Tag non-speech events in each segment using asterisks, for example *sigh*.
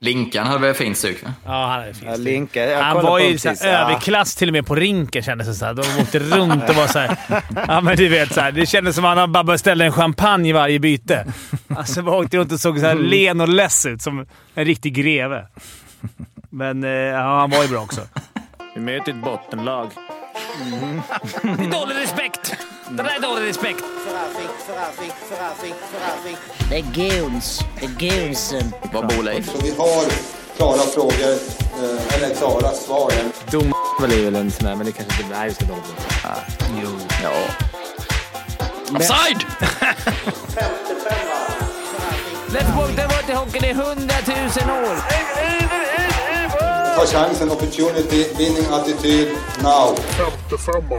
Linkan hade väl fint stuk? Va? Ja, han hade fint Ja, stuk. Linka, jag Han var ju precis. Ja. överklass till och med på rinken kändes det så här. De åkte runt och var så här, Ja, men du vet. Så här, det kändes som att han bara beställde en champagne i varje byte. Alltså, vi åkte runt och såg så här len och less ut, som en riktig greve. Men eh, ja, han var ju bra också. Vi möter ett bottenlag. Det är dålig respekt! Det där är dålig respekt. Det är goons. Det är goonsen. Var bor Leif? Så vi har klara frågor, eh, eller klara svar. Dom är väl en sån där, men det kanske inte är just det. Jo. Ja. Offside! Let's walk the water hockeyn i hundratusen år. Ta chansen, opportunity, winning attityd, now.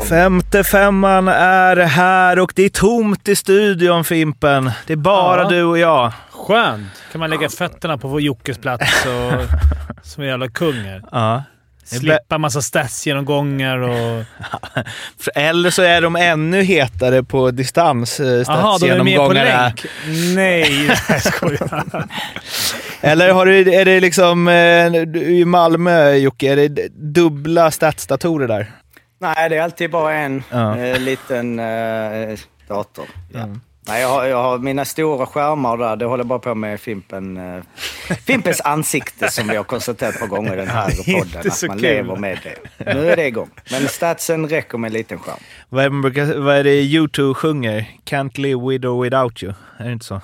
Femte femman är här och det är tomt i studion Fimpen. Det är bara Ja. du och jag. Skönt! kan man lägga fötterna på Jockes plats och *laughs* som en jävla kung här. Ja. Slippa massa statsgenomgångar och... *laughs* Eller så är de ännu hetare på distans. eh, Jaha, de är med på statsgenomgångarna. länk? Nej, *laughs* jag skojar. Eller har du, är det liksom eh, i Malmö Jocke, är det dubbla statsdatorer där? Nej, det är alltid bara en Ja. eh, liten eh, dator. Nej, jag har, jag har mina stora skärmar där. Det håller bara på med Fimpen, eh, Fimpens ansikte som vi har konstaterat par gånger i den här *laughs* podden. Att man kul. lever med det. Nu är det igång. Men statsen räcker med en liten skärm. Vad är, brukar, vad är det U2 sjunger? Can't live with or without you. Är det inte så?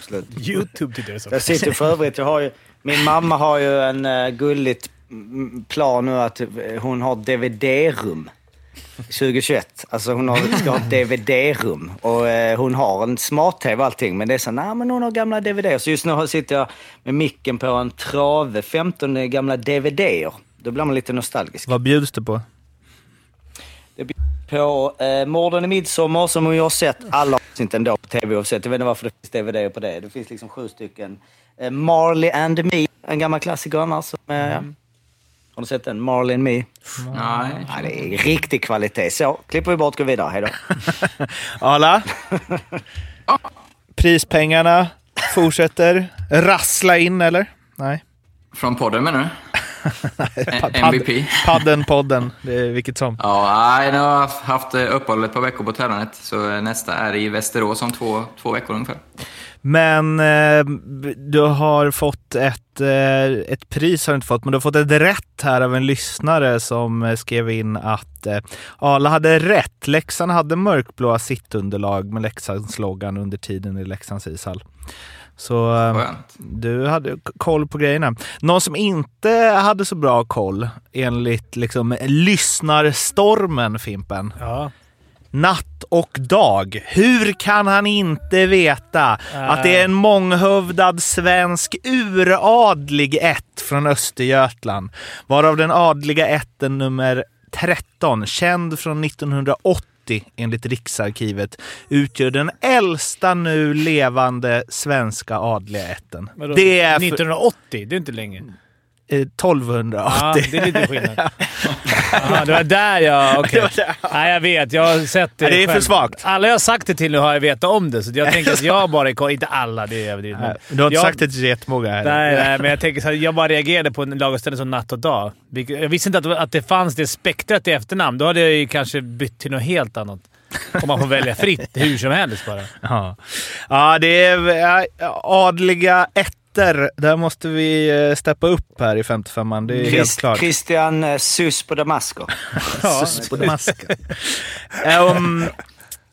Slut. *laughs* Youtube tyckte det så. Jag sitter för övrigt, jag har ju, min mamma har ju en uh, gulligt mm, plan nu att eh, hon har DVD-rum. 2021. Alltså hon har, ska ha ett DVD-rum. Och eh, hon har en smart-tv och allting. Men det är så, nej men hon har gamla DVD. Så just nu har- sitter jag med micken på en trave 15 gamla DVD-er. Då blir man lite nostalgisk. Vad bjuds det på? På eh, Morden i midsommar som ju har sett alla avsnitt ändå på tv oavsett. Jag vet inte varför det finns DVD på det. Det finns liksom sju stycken. Eh, Marley and Me, en gammal klassiker annars. Som, eh, Har du sett den? Marley and Me? Nej. Ja, det är riktig kvalitet. Så, klipper vi bort och går vidare. Hej då. *laughs* Arla? Prispengarna fortsätter rassla in, eller? Nej. Från podden menar du? *laughs* MVP? Padden, podden, det är vilket som. Ja, nu har jag haft eh, uppehåll ett par veckor på tävlandet. Så eh, nästa är i Västerås om två, två veckor ungefär. Men eh, du har fått ett, eh, ett pris, har du inte fått, men du har fått ett rätt här av en lyssnare som eh, skrev in att eh, Arla hade rätt. Leksand hade mörkblåa sittunderlag med Leksandsloggan under tiden i Leksands ishall. Så eh, Skönt. du hade koll på grejerna. Någon som inte hade så bra koll enligt liksom lyssnarstormen Fimpen. Ja. Natt och dag. Hur kan han inte veta att det är en månghövdad svensk uradlig ett från Östergötland? Varav den adliga ätten nummer 13, känd från 1980 enligt Riksarkivet, utgör den äldsta nu levande svenska adliga ätten. Vadå? Det är för, 1980? Det är inte länge. Eh, 1280. Ja, *laughs* det är lite skillnad. *laughs* Ja, det var där jag... *laughs* Okej. Nej, jag vet. Jag har sett det Ja, det är för själv. svagt. Alla jag har sagt det till nu har jag vetat om det, så jag tänker att jag bara är. Inte alla, det är överdrivet. Du har inte jag, sagt det till jättemånga här. Nej, nej, men jag tänker så här, jag bara reagerade på en som natt och dag. Jag visste inte att, att det fanns det spektrat i efternamn. Då hade jag ju kanske bytt till något helt annat. Om man får välja fritt hur som helst bara. Ja, ja det är ja, adliga ettor. Där måste vi eh, steppa upp här i 55an. Det är helt Christ, klart. Christian eh, Sus på Damasco. *laughs* Sus på Damasken. um,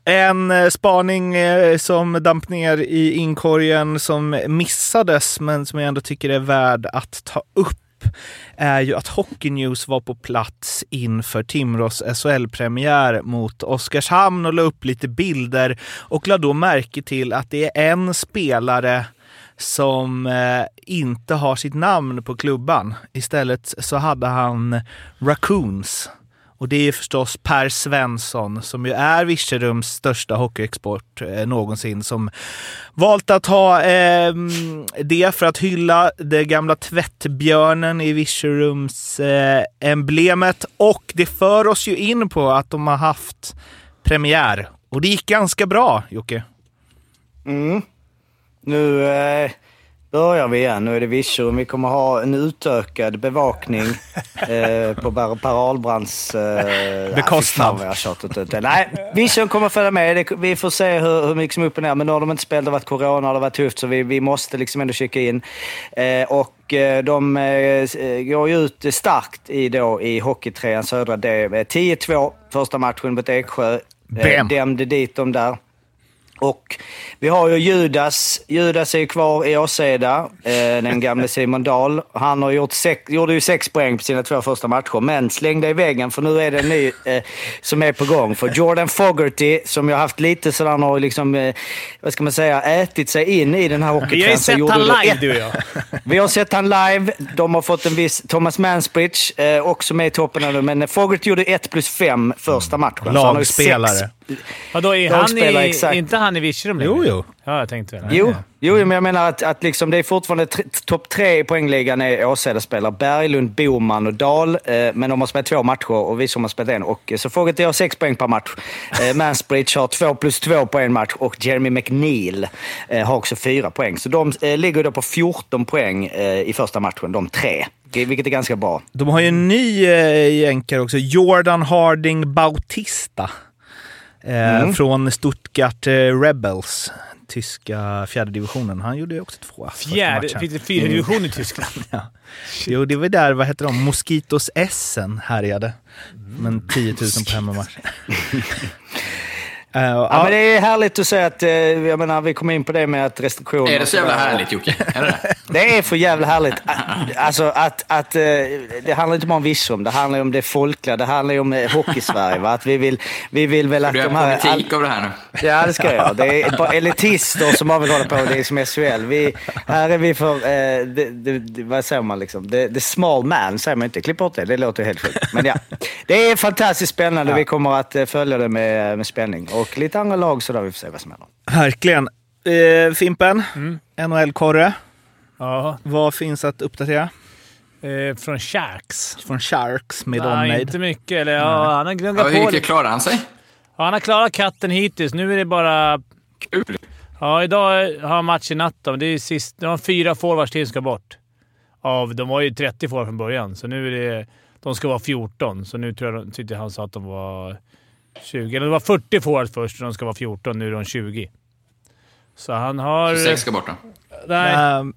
en spaning som damp ner i inkorgen som missades, men som jag ändå tycker är värd att ta upp är ju att Hockey News var på plats inför Timrås SHL-premiär mot Oskarshamn och la upp lite bilder och la då märke till att det är en spelare som eh, inte har sitt namn på klubban. Istället så hade han Raccoons. Och det är förstås Per Svensson som ju är Virserums största hockeyexport eh, någonsin som valt att ha eh, det för att hylla det gamla tvättbjörnen i Virserums eh, emblemet. Och det för oss ju in på att de har haft premiär. Och det gick ganska bra, Jocke. Mm. Nu, eh, börjar vi igen. Nu är det Virserum. Vi kommer ha en utökad bevakning *laughs* eh, på Per Ahlbrands... Eh, Bekostnad. vad jag ut. Nej, Virserum kommer följa med. Det, vi får se hur, hur mycket som är upp och ner. Men nu har de inte spelat. Det har varit corona det har varit tufft, så vi, vi måste liksom ändå kika in. Eh, och eh, de eh, går ju ut starkt i, då, i Hockeytrean södra D. Eh, 10-2 första matchen mot Eksjö. Eh, Bam. dämde dit dem där. Och vi har ju Judas. Judas är ju kvar i Åseda, eh, den gamle *laughs* Simon Dahl. Han har gjort sex, gjorde ju sex poäng på sina två första matcher, men slängde i väggen för nu är det en ny eh, som är på gång. För Jordan Fogerty, som jag haft lite sådär, har liksom, eh, vad ska man säga, ätit sig in i den här Vi har ju hockeytrenden. sett han live, ett- du och jag. *laughs* vi har sett han live. De har fått en viss Thomas Mansbridge, eh, också med i toppen det. Men Fogerty gjorde 1 plus 5 första matchen. Han Lagspelare. Vadå, är han i, inte han i Virserum längre? Jo, jo. Ja, jag tänkte väl. Jo, jo, men jag menar att, att liksom det är fortfarande topp tre i poängligan är Åseda-spelare. Berglund, Boman och Dahl. Eh, men de har spelat två matcher och vi som har spelat en. Och, eh, så Fogerty har sex poäng per match. Eh, *laughs* Mansbridge har två plus två på en match och Jeremy McNeil eh, har också fyra poäng. Så de eh, ligger då på 14 poäng eh, i första matchen, de tre. Vilket är ganska bra. De har ju en ny eh, jänkare också, Jordan Harding Bautista. Eh, Från Stuttgart eh, Rebels, tyska fjärde divisionen. Han gjorde ju också två Fjärde, finns det fyra divisioner i *laughs* Tyskland? Ja. Jo, det var där, vad heter de, Mosquitos Essen härjade. Men 10 000 på hemmamatch. *laughs* Eh, Ja, ja, men det är härligt att säga att, eh, jag menar, vi kom in på det med att restriktioner... Är det så jävla härligt Jocke? Är det det? *laughs* Det är för jävla härligt. Alltså att, att eh, det handlar inte bara om Virserum, det handlar ju om det folkliga, det handlar ju om Hockey-Sverige. va? Att vi vill, vi vill väl att Du de här... politik av det här nu. Ja, det ska jag. Det är bara elitister som bara vill hålla på. Det är som SHL. Vi, här är vi för, eh, det, det, vad säger man liksom? The, the small man säger man inte. Klipp bort det, det låter helt sjukt. Men ja, det är fantastiskt spännande. Vi kommer att följa det med, med spänning. Och lite andra lag så där vi får se vad som händer. verkligen. Eh, Fimpen, NHL-korre. Ja. Vad finns att uppdatera? Eh, från Sharks. Från Sharks med Nej, omnejd. inte mycket. Eller, ja, han har Ja, gnuggat hur på lite. klarar han sig? Ja, han har klarat katten hittills. Nu är det bara... Kul. Ja, idag har han match i natt. då, men Det är sist, de har fyra forwards till som ska bort. Av, de var ju 30 forwards från början, så nu är det... De ska vara 14, så nu tror jag tyckte han sa att de var 20. Eller det var 40 forwards först och de ska vara 14. Nu är de 20. Så han har... Sex ska bort då. Nej, Ehm,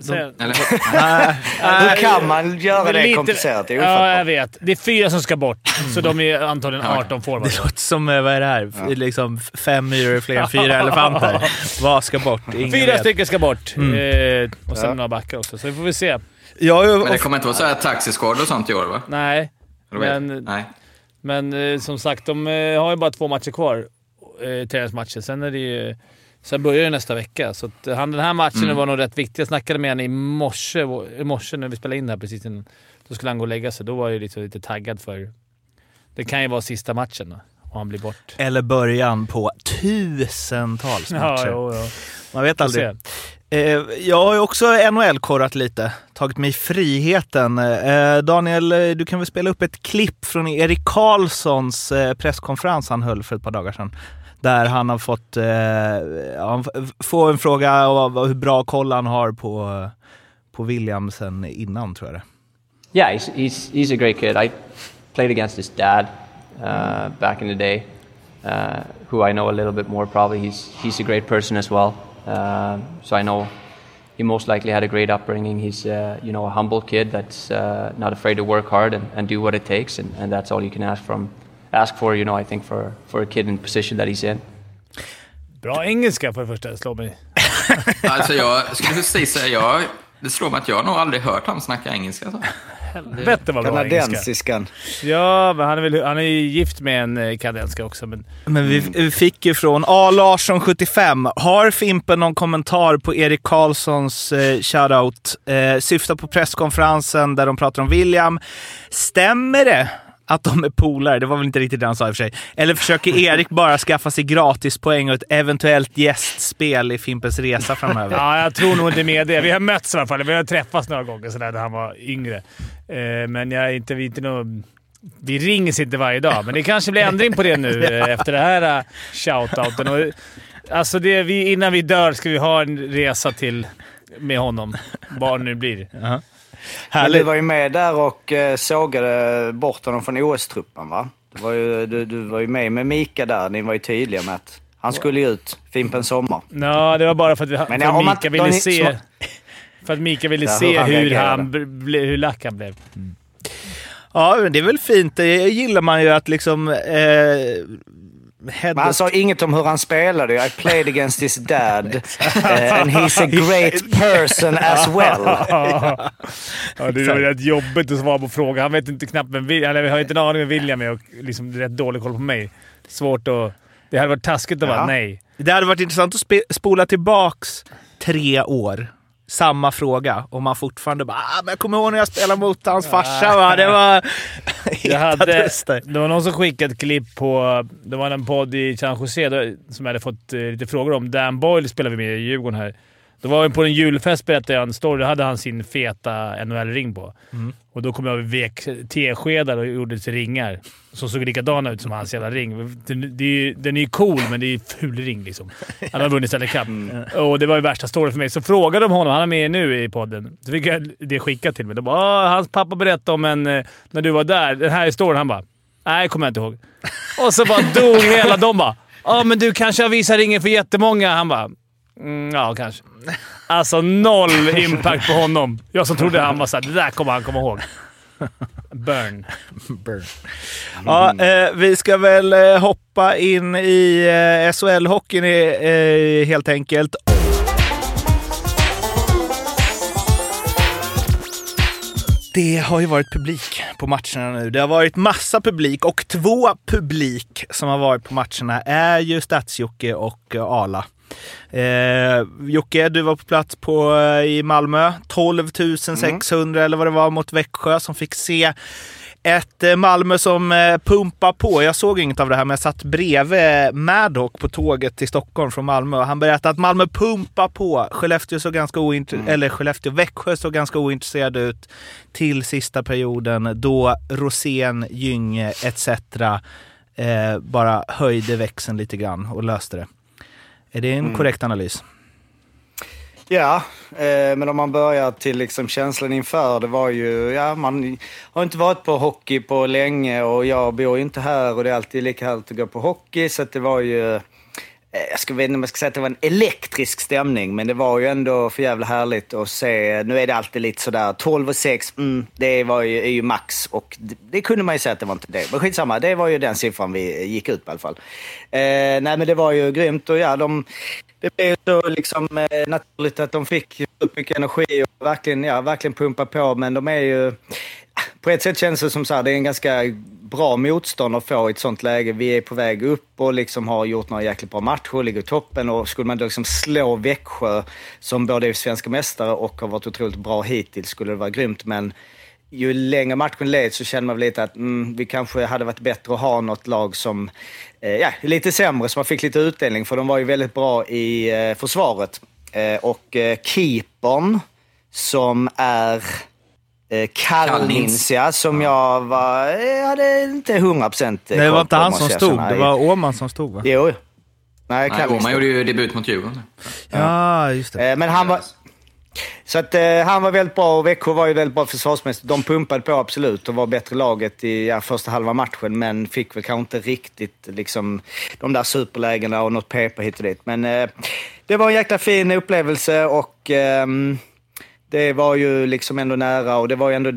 sen- Eller? *laughs* nej, Hur kan man göra det Lite- komplicerat? Det är Ja, jag vet. Det är fyra som ska bort, så de är antagligen 18 forwards. det låter som, eh, vad är det här? F- Liksom fem myror är fler än fyra *laughs* elefanter. Vad ska bort? Ingen Fyra vet. stycken ska bort. Mm. Eh, och sen några backar också, så vi får vi se. Jag, Men det kommer inte vara så här taxiskador och sånt i år va? Nej, men, Nej. Men eh, som sagt, de eh, har ju bara två matcher kvar. Eh, träningsmatcher. Sen, är det ju, sen börjar det nästa vecka. Så att, eh, han, den här matchen Mm. var nog rätt viktig. Jag snackade med honom i morse, i morse när vi spelade in det här precis innan. Då skulle han gå och lägga sig. Då var jag lite, lite taggad för... Det kan ju vara sista matchen och han blir bort. eller början på tusentals *laughs* matcher. jo, jo. Man vet aldrig. Eh, jag har ju också NHL-korrat lite. Tagit mig friheten. Eh, Daniel, eh, du kan väl spela upp ett klipp från Erik Karlssons eh, presskonferens han höll för ett par dagar sedan. Där han har fått eh, han får en fråga om hur bra koll han har på, på Williamsen innan, tror jag det Yeah, he's, he's, he's a great kid. I played against his dad uh, back in the day, uh, who I know a little bit more probably. He's, he's a great person as well. Um so I know he most likely had a great upbringing. He's uh, you know a humble kid that's uh, not afraid to work hard and, and do what it takes, and, and that's all you can ask from ask for. You know, I think for for a kid in the position that he's in. Bra engelska för det första, slår mig. Alltså jag skulle precis säga, jag, det slår mig att jag nog aldrig hört honom snacka engelska. Så. Helvete vad bra engelska. Kanadensiskan. Ja, men han är, väl, han är ju gift med en eh, kanadenska också. Men Men vi, vi fick ju från A. Larsson 75. Har Fimpen någon kommentar på Erik Karlssons eh, shoutout? Eh, syftar på presskonferensen där de pratar om William. Stämmer det att de är polare? Det var väl inte riktigt det han sa i och för sig. Eller försöker Erik bara skaffa sig gratispoäng och ett eventuellt gästspel i Fimpens resa framöver? *laughs* Ja, jag tror nog inte med det. Vi har mötts i alla fall. Vi har träffats några gånger sådär när han var yngre. Eh, men jag är inte, vi, är inte nog, vi rings inte varje dag, men det kanske blir ändring på det nu *laughs* eh, efter det här uh, shoutouten. Och, alltså det, vi, innan vi dör ska vi ha en resa till med honom. Vad det nu blir. Men du var ju med där och eh, sågade bort honom från OS-truppen va? Du var, ju, du, du var ju med med Mika där. Ni var ju tydliga med att han skulle ju ut. Fimpen sommar. Ja, det var bara för att, vi, för Men ja, man- Mika ville ni- se... För att Mika ville Ja, se hur han hur, han, ble, hur lack han blev. Ja, men det är väl fint. Det gillar man ju att liksom... Eh, Men han sa inget om hur han spelade. I played against his dad. *laughs* eh, and he's a great *laughs* person as well. ja, det var rätt jobbigt att svara på frågan. Han vet inte knappt vem Wil- eller har inte en aning vem William är och liksom rätt dålig koll på mig. Svårt att... Det hade varit taskigt att vara Ja. nej. Det hade varit intressant att spola tillbaks tre år. Samma fråga. Och man fortfarande bara ah, men jag kommer ihåg när jag spelade mot hans farsa. Va? Det var... *laughs* Jag hade, det var någon som skickade ett klipp på... Det var en podd i San Jose som jag hade fått eh, lite frågor om. Dan Boyle spelade vi med i Djurgården här. Då var vi på en julfest berättade jag en story. Då hade han sin feta NHL-ring på. Och då kom jag och vek teskedar och gjorde till ringar. Som såg likadana ut som hans jävla ring. Den, det är, ju- den är ju cool, men det är ju ful ring liksom. Han har vunnit Stanley Cup. Och det var ju värsta storyn för mig. Så frågade de honom. Han är med nu i podden. Så fick jag det skickat till mig. De bara "Ah, “Hans pappa berättade om en... eh, När du var där. Den här historien.” Han bara “Nej, kommer jag inte ihåg”. Och så bara dog hela de bara “Ja, men du kanske har visat ringen för jättemånga”. Han bara mm, “Ja, kanske”. Alltså noll impact på honom. Jag som trodde han var såhär, det där kommer han komma ihåg. Burn. *laughs* Ja, eh, vi ska väl eh, hoppa in i eh, SHL-hockeyn eh, helt enkelt. Det har ju varit publik på matcherna nu. Det har varit massa publik och två publik som har varit på matcherna är ju Stats-Jocke och eh, Ala. Eh, Jocke, du var på plats på, eh, i Malmö. 12 600 eller vad det var mot Växjö som fick se ett eh, Malmö som eh, pumpar på. Jag såg inget av det här, men jag satt bredvid Maddock på tåget till Stockholm från Malmö och han berättade att Malmö pumpar på. Skellefteå såg ganska ointresserad, eller Skellefteå, Växjö såg ganska ointresserade ut till sista perioden då Rosén, Gynge etc. Eh, bara höjde växeln lite grann och löste det. Är det en korrekt analys? Ja, eh, men om man börjar till liksom känslan inför, det var ju, ja man har inte varit på hockey på länge och jag bor ju inte här och det är alltid lika härligt att gå på hockey så det var ju, Eh, jag ska inte om jag ska säga att det var en elektrisk stämning men det var ju ändå för jävla härligt att se, nu är det alltid lite sådär 12 och 6, mm, det var ju, är ju max och det, det kunde man ju säga att det var inte det. Men skitsamma, det var ju den siffran vi gick ut på i alla fall. Eh, nej men det var ju grymt och ja, de, det blev så liksom eh, naturligt att de fick upp mycket energi och verkligen, ja, verkligen pumpa på. Men de är ju... På ett sätt känns det som så här, det är en ganska bra motstånd att få i ett sånt läge. Vi är på väg upp och liksom har gjort några jäkligt bra matcher, ligger i toppen. Och skulle man då liksom slå Växjö, som både är svenska mästare och har varit otroligt bra hittills, skulle det vara grymt. Men ju längre matchen led så känner man väl lite att mm, vi kanske hade varit bättre att ha något lag som eh, ja, är lite sämre, så man fick lite utdelning. För de var ju väldigt bra i eh, försvaret. Eh, och eh, keepern som är eh, Kallnins. ja, som jag var, jag hade inte 100 procent Nej, det var inte han som stod. Det var Åman som stod va? Jo. Nej, Nej, Åman gjorde ju debut mot Djurgården. Ja, just det. Eh, Men han var... Så att eh, han var väldigt bra och Växjö var ju väldigt bra försvarsmässigt. De pumpade på absolut och var bättre laget i ja, första halva matchen, men fick väl kanske inte riktigt liksom, de där superlägena och något PP hit och dit. Men eh, det var en jäkla fin upplevelse och ehm, det var ju liksom ändå nära och det var ju ändå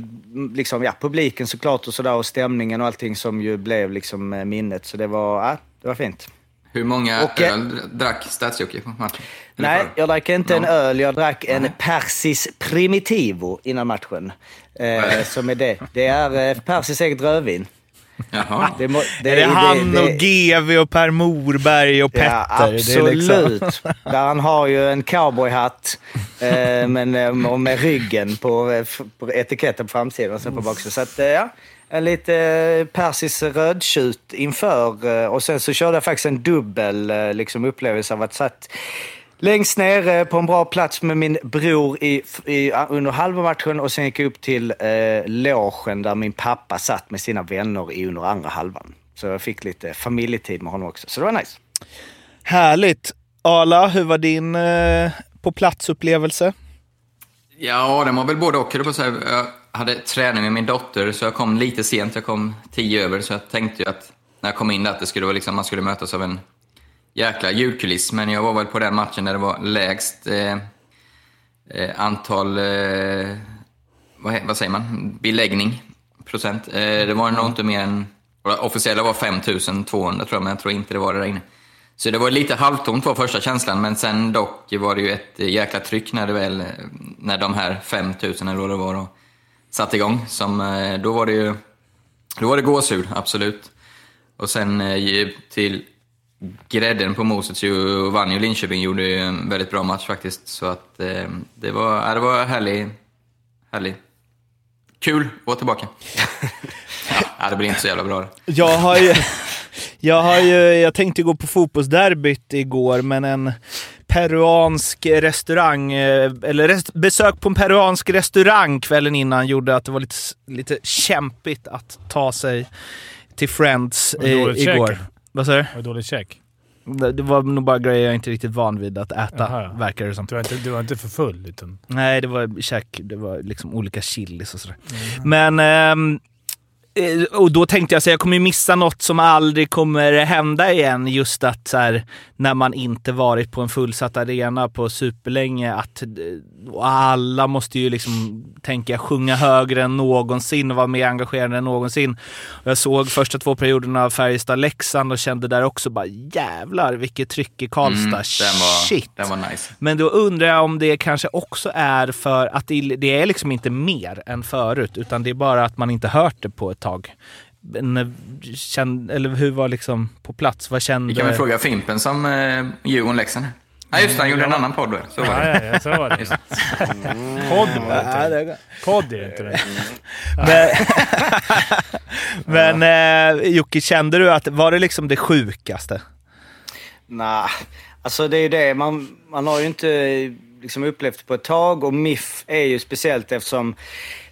liksom, ja, publiken såklart och sådär och stämningen och allting som ju blev liksom eh, minnet. Så det var, ja, det var fint. Hur många Och, eh, öl drack Stats-Jocke på matchen? Nej, förra? jag drack inte en Ja. öl. Jag drack en Persis Primitivo innan matchen. Eh, som är det. Det är eh, Persis eget rödvin. Jaha. *laughs* Det, må, är det han och GV och Per Morberg och Petter? Ja, Det är absolut. liksom- Där han har ju en cowboyhatt eh, men, eh, och med ryggen på, eh, på etiketten på framsidan och sen på baksidan. Så att, eh, ja, en lite eh, persis rödtjut inför. Och sen så körde jag faktiskt en dubbel liksom, upplevelse av att satt längst ner på en bra plats med min bror i, i, under halva matchen och sen gick jag upp till eh, logen där min pappa satt med sina vänner i under andra halvan. Så jag fick lite familjetid med honom också. Så det var nice. Härligt! Ala, hur var din eh, på platsupplevelse? Ja, den var väl både och. Jag hade träning med min dotter, så jag kom lite sent. Jag kom tio över, så jag tänkte ju att när jag kom in där att det skulle vara liksom, man skulle mötas av en jäkla ljudkuliss. Men jag var väl på den matchen där det var lägst eh, eh antal, eh, vad, vad säger man, beläggning, procent. Eh, det var nog inte mer än, officiella var 5200 tror jag, men jag tror inte det var det där inne. Så det var lite halvtomt var första känslan, men sen dock var det ju ett jäkla tryck när det väl, när de här 5000 eller vad det var, då, satte igång. Som, eh, då var det ju, då var det gåshud, absolut. Och sen eh, ju till grädden på moset så vann ju Linköping, gjorde ju en väldigt bra match faktiskt. Så att eh, det var, ja, det var härlig, härlig. Kul att vara tillbaka. *laughs* ja, det blir inte så jävla bra. Jag har ju, *laughs* jag har ju, jag tänkte gå på fotbollsderbyt igår, men en peruansk restaurang, eh, eller rest, besök på en peruansk restaurang kvällen innan gjorde att det var lite, lite kämpigt att ta sig till Friends det eh, igår. käk? Vad sa du? Var det dåligt käk? Det var nog bara grejer jag inte riktigt van vid att äta, Jaha, ja. verkar det som. Du var inte, du var inte för full? Utan... Nej, det var käk, det var liksom olika chilis och sådär. Men, ehm, eh, och då tänkte jag så jag kommer missa något som aldrig kommer hända igen. Just att så här, när man inte varit på en fullsatt arena på superlänge, att eh, alla måste ju liksom, tänka sjunga högre än någonsin och vara mer engagerade än någonsin. Jag såg första två perioderna av Färjestad-Leksand och kände där också bara jävlar vilket tryck i Karlstad. Mm, den, var, Shit! den var nice. Men då undrar jag om det kanske också är för att det, det är liksom inte mer än förut, utan det är bara att man inte hört det på ett tag. Men, eh, känn, eller hur var liksom på plats? Vad kände... Vi kan väl fråga Fimpen som eh, Djurgården-Leksand. Nej, just det, han gjorde en annan podd. Så var det. Ja, ja, ja, så var det. Podd var det Ja, inte. Podd är det inte det. *laughs* Men, *laughs* men eh, Jocke, kände du att, var det liksom det sjukaste? Nej, alltså det är ju det. Man, man har ju inte liksom upplevt på ett tag och MIF är ju speciellt eftersom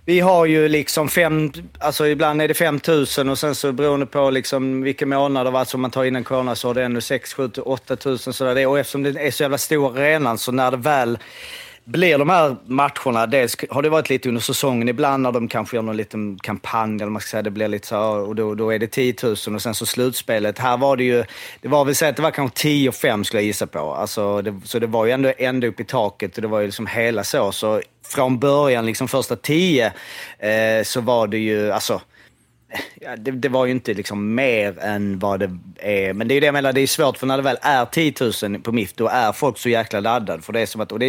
vi har ju liksom fem, alltså ibland är det 5 000 och sen så beroende på liksom vilka månader, alltså om man tar innan corona så har det ännu 6, 7, 8 000 sådär. Och eftersom det är så jävla stor arenan så när det väl blir de här matcherna, dels har det varit lite under säsongen ibland när de kanske gör någon liten kampanj eller man ska säga, det blir lite så här, och då, då är det 10 000 och sen så slutspelet. Här var det ju, det var väl så att det var kanske 10 och 5 skulle jag gissa på. Alltså, det, så det var ju ändå ända upp i taket och det var ju liksom hela så. Så från början, liksom första 10, eh, så var det ju, alltså Ja, det, det var ju inte liksom mer än vad det är. Men det är ju det jag menar, det är svårt för när det väl är 10 000 på MIF, då är folk så jäkla laddade. För det är som att, och det,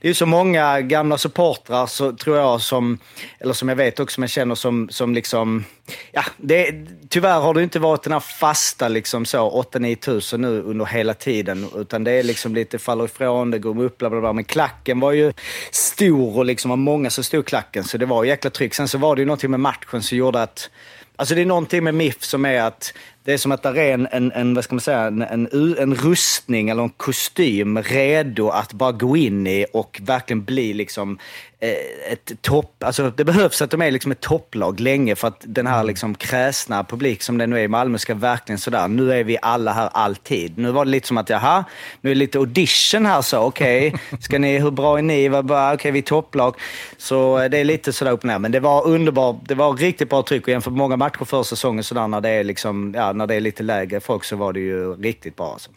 det är ju så många gamla supportrar, så tror jag, som, eller som jag vet också, som jag känner som, som liksom, ja, det, tyvärr har det inte varit den här fasta liksom så 8-9 000 nu under hela tiden. Utan det är liksom lite faller ifrån, det går upp, bla bla bla. Men klacken var ju stor och liksom var många som stod klacken. Så det var jäkla tryck. Sen så var det ju någonting med matchen som gjorde att Alltså det är någonting med MIF som är att det är som att det är en, en, en vad ska man säga, en, en, en rustning eller en kostym redo att bara gå in i och verkligen bli liksom ett topp... Alltså det behövs att de är liksom ett topplag länge för att den här liksom kräsna publik som det nu är i Malmö ska verkligen sådär, nu är vi alla här alltid. Nu var det lite som att jaha, nu är det lite audition här så, okej, *laughs* ska ni, hur bra är ni? Okej, vi är topplag. Så eh, det är lite sådär upp och ner. Men det var underbart, det var riktigt bra tryck och jämfört med många matcher för säsongen sådär när det är liksom, ja, när det är lite lägre folk så var det ju riktigt bra alltså.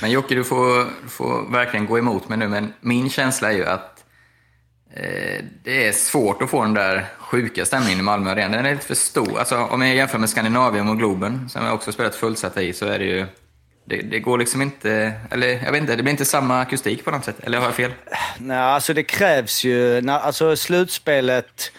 Men Jocke, du får, du får verkligen gå emot mig nu, men min känsla är ju att eh, det är svårt att få den där sjuka stämningen i Malmö Arena. Den är lite för stor. Alltså, om jag jämför med Skandinavium och Globen, som jag också spelat fullsatta i, så är det ju... Det, det går liksom inte... Eller jag vet inte, det blir inte samma akustik på något sätt. Eller har jag fel? Nej, alltså det krävs ju, när, alltså slutspelet,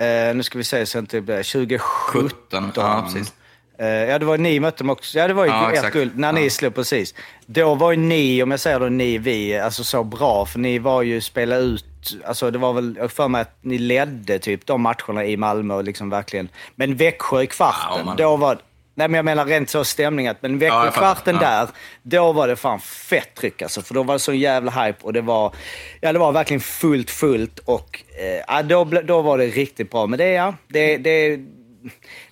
eh, nu ska vi se så att det blir 2017. 17, ja, precis. Eh, ja, det var ni mötte dem också. Ja, det var ju Ja, ert guld. När ni Ja. slog precis. Då var ju ni, om jag säger då ni, vi, alltså så bra. För ni var ju spela ut, alltså det var väl, jag för mig att ni ledde typ de matcherna i Malmö och liksom verkligen. Men Växjö i kvarten, Ja, man- då var Nej men jag menar rent så stämning att, men Växjö Ja, där, då var det fan fett tryck alltså. För då var det så jävla hype och det var, ja det var verkligen fullt, fullt och eh, då, då var det riktigt bra. Men det, ja, det, det,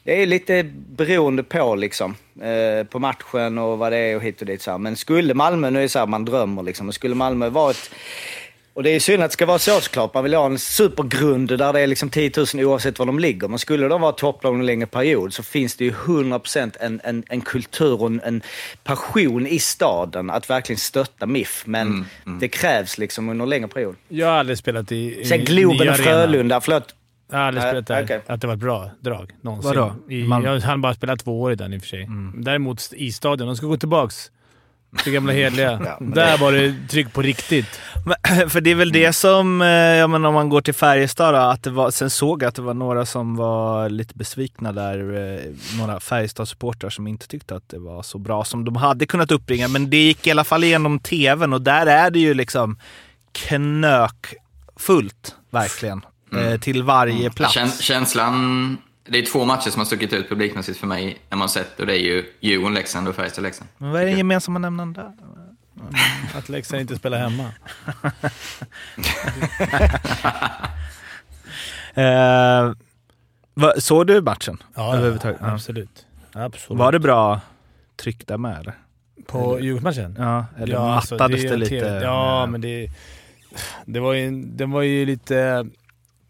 det är lite beroende på liksom. Eh, på matchen och vad det är och hit och dit. Så här. Men skulle Malmö, nu är det så här man drömmer liksom, men skulle Malmö vara ett Och det är synd att det ska vara så såklart. Man vill ha en supergrund där det är liksom 10 000 oavsett var de ligger. Men skulle de vara topplag en längre period så finns det ju 100% en, en, en kultur och en, en passion i staden att verkligen stötta MIF. Men det krävs liksom under en längre period. Jag har aldrig spelat i, i Sen Globen och. Frölunda, förlåt. Jag har aldrig spelat där. okej. Att det var ett bra drag någonsin. Vadå? I, Man- Jag hann bara spela två år i den i och för sig. Mm. Däremot i stadion, de ska gå tillbaks till gamla hedliga. Ja, Där var det tryck på riktigt. Men, *clears throat* för det är väl det som, eh, ja, men om man går till Färjestad då, att det var, sen såg jag att det var några som var lite besvikna där, eh, några Färjestad-supportrar som inte tyckte att det var så bra som de hade kunnat uppbringa. Men det gick i alla fall igenom tvn och där är det ju liksom knökfullt, verkligen. Eh, till varje plats. Käns- känslan... Det är två matcher som har stuckit ut publikmässigt för mig när man sett och det är ju Djurgården-Leksand och Färjestad-Leksand. Men vad är den gemensamma nämnaren där? Att Leksand inte spelar hemma. *laughs* Eh, vad- såg du matchen? Ja, ja, Ja. absolut. absolut. Var det bra tryck där med eller? På Djurgårdsmatchen? Ja, eller alltså, mattades är det, en lite? Ja, men det... Det var ju, det var ju lite...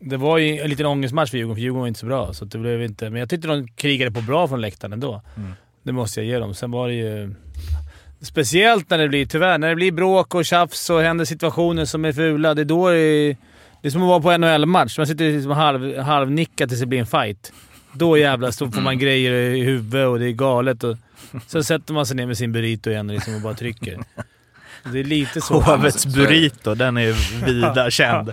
Det var ju en liten ångestmatch för Djurgården, för Djurgården var inte så bra. Så det blev inte, men jag tyckte de krigade på bra från läktaren ändå. Mm. Det måste jag ge dem. Sen var det ju... Speciellt när det blir, tyvärr, när det blir bråk och tjafs och händer situationer som är fula. Det är då det är... Det är som att vara på NHL-match. Man sitter liksom halv, halvnickad tills det blir en fight. Då jävlar så får man grejer i huvudet och det är galet. Och, så sätter man sig ner med sin burrito igen och, liksom och bara trycker. Det är lite så. Hovets burrito, den är ju vida *laughs* känd. *laughs*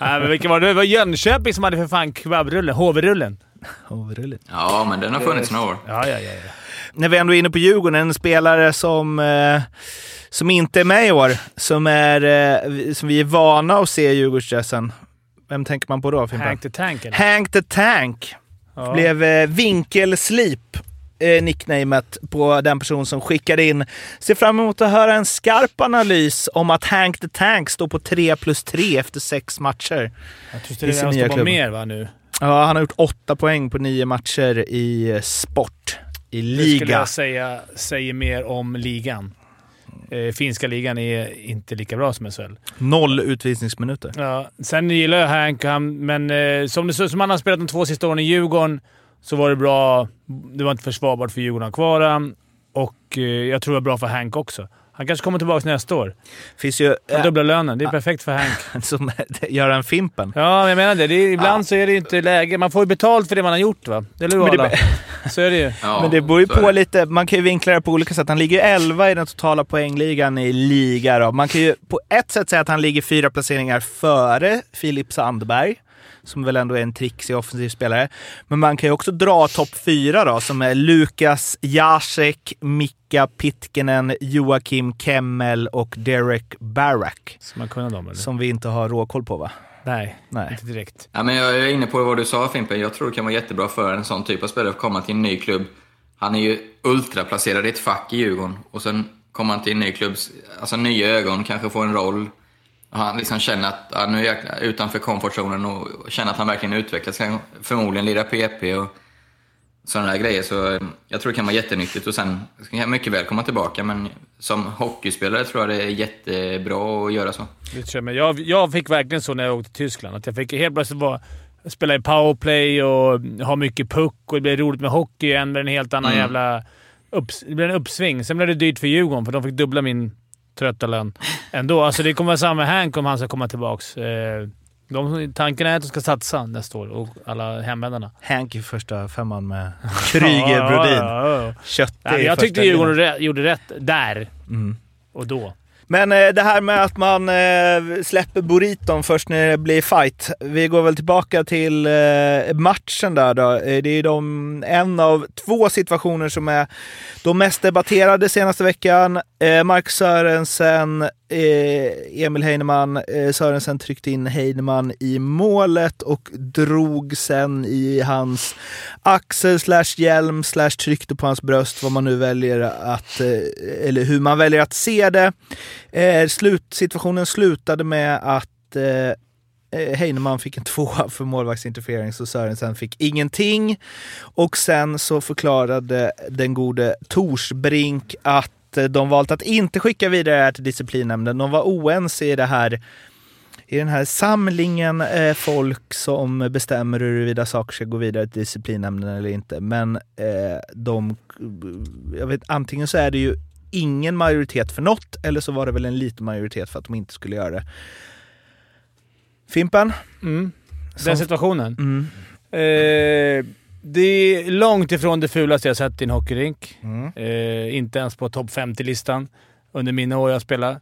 Nej, men vilken var det? Det var Jönköping som hade för fan kebabrullen. HV-rullen. Hovrulligt. Ja, men den har funnits några år. Ja, ja, ja. ja. När vi ändå är inne på Djurgården, en spelare som, eh, som inte är med i år, som, är, eh, som vi är vana att se i Djurgårdsdressen. Vem tänker man på då, Fimpen? Hank the Tank eller? Hank the Tank. Ja. Blev eh, vinkelslip, eh, nicknamet på den person som skickade in. Ser fram emot att höra en skarp analys om att Hank the Tank står på 3 plus 3 efter sex matcher. Jag i det nya stod på mer va nu. Ja, han har gjort åtta poäng på nio matcher i sport. I Det skulle liga. jag säga säger mer om ligan. Eh, finska ligan är inte lika bra som SHL. Noll utvisningsminuter. Ja, sen gillar jag Hank, han, men eh, som, det, som han har spelat de två sista åren i Djurgården så var det bra. Det var inte försvarbart för Djurgården att ha kvar han. Och eh, jag tror det var bra för Hank också. Han kanske kommer tillbaka nästa år. finns ju För dubbla lönen. Det är perfekt för Hank. *laughs* som Göran Fimpen. Ja, men jag menar det. det är, ibland så är det inte läge. Man får ju betalt för det man har gjort va? Det är Men det- alla. Så är det ju. *laughs* Ja, Men det beror ju på det. lite, man kan ju vinkla det på olika sätt. Han ligger ju 11 i den totala poängligan i liga då. Man kan ju på ett sätt säga att han ligger fyra placeringar före Filip Sandberg, som väl ändå är en trixig offensiv spelare. Men man kan ju också dra topp fyra då, som är Lukas Jacek, Mika Pitkinen, Joakim Kemmel och Derek Barak. Kunna dem eller? Som vi inte har råkoll på va? Nej, Nej. inte direkt. Ja, men jag är inne på vad du sa Fimpen. Jag tror det kan vara jättebra för en sån typ av spelare att komma till en ny klubb. Han är ju ultraplacerad i ett fack i Djurgården och sen kommer han till en ny klubb, alltså nya ögon, kanske får en roll. Han liksom känner att nu är jag utanför komfortzonen och känner att han verkligen utvecklas. Kan förmodligen lira PP och sådana där grejer. Så eh, jag tror det kan vara jättenyttigt och sen kan jag mycket väl komma tillbaka. Men som hockeyspelare tror jag det är jättebra att göra så. Jag, jag, fick verkligen så när jag åkte till Tyskland. Att jag fick helt plötsligt vara, spela i powerplay och ha mycket puck och det blev roligt med hockey igen. Det en helt annan Mm. jävla... Upps, det blev en uppsving. Sen blev det dyrt för Djurgården, för de fick dubbla min trötta lön ändå. Alltså det kommer vara samma med Hank om han ska komma tillbaks. Eh, de, tanken är att de ska satsa nästa år och alla hemvändarna. Hank i första femman med *laughs* Kryger Brodin. Ja, ja, jag tyckte Djurgården gjorde rätt där Mm. och då. Men eh, det här med att man eh, släpper burriton först när det blir fight. Vi går väl tillbaka till eh, matchen där då. Eh, det är de, en av två situationer som är de mest debatterade senaste veckan. Eh, Mark Sörensen, eh, Emil Heinemann. Eh, Sörensen tryckte in Heinemann i målet och drog sen i hans axel slash hjälm slash tryckte på hans bröst, vad man nu väljer att, eh, eller hur man väljer att se det. Eh, slut, situationen slutade med att eh, eh Heinemann fick en *laughs* tvåa för målvaktsinterferering så Sörensen fick ingenting. Och sen så förklarade den gode Torsbrink att eh, de valt att inte skicka vidare det här till disciplinnämnden. De var oense i det här i den här samlingen eh, folk som bestämmer huruvida saker ska gå vidare till disciplinnämnden eller inte. Men eh, de, jag vet, antingen så är det ju ingen majoritet för något eller så var det väl en liten majoritet för att de inte skulle göra det. Fimpen? Mm. Som- Den situationen. Mm. Eh, det är långt ifrån det fulaste jag sett i en hockeyrink. Mm. Eh, inte ens på topp 50-listan under mina år jag spelar.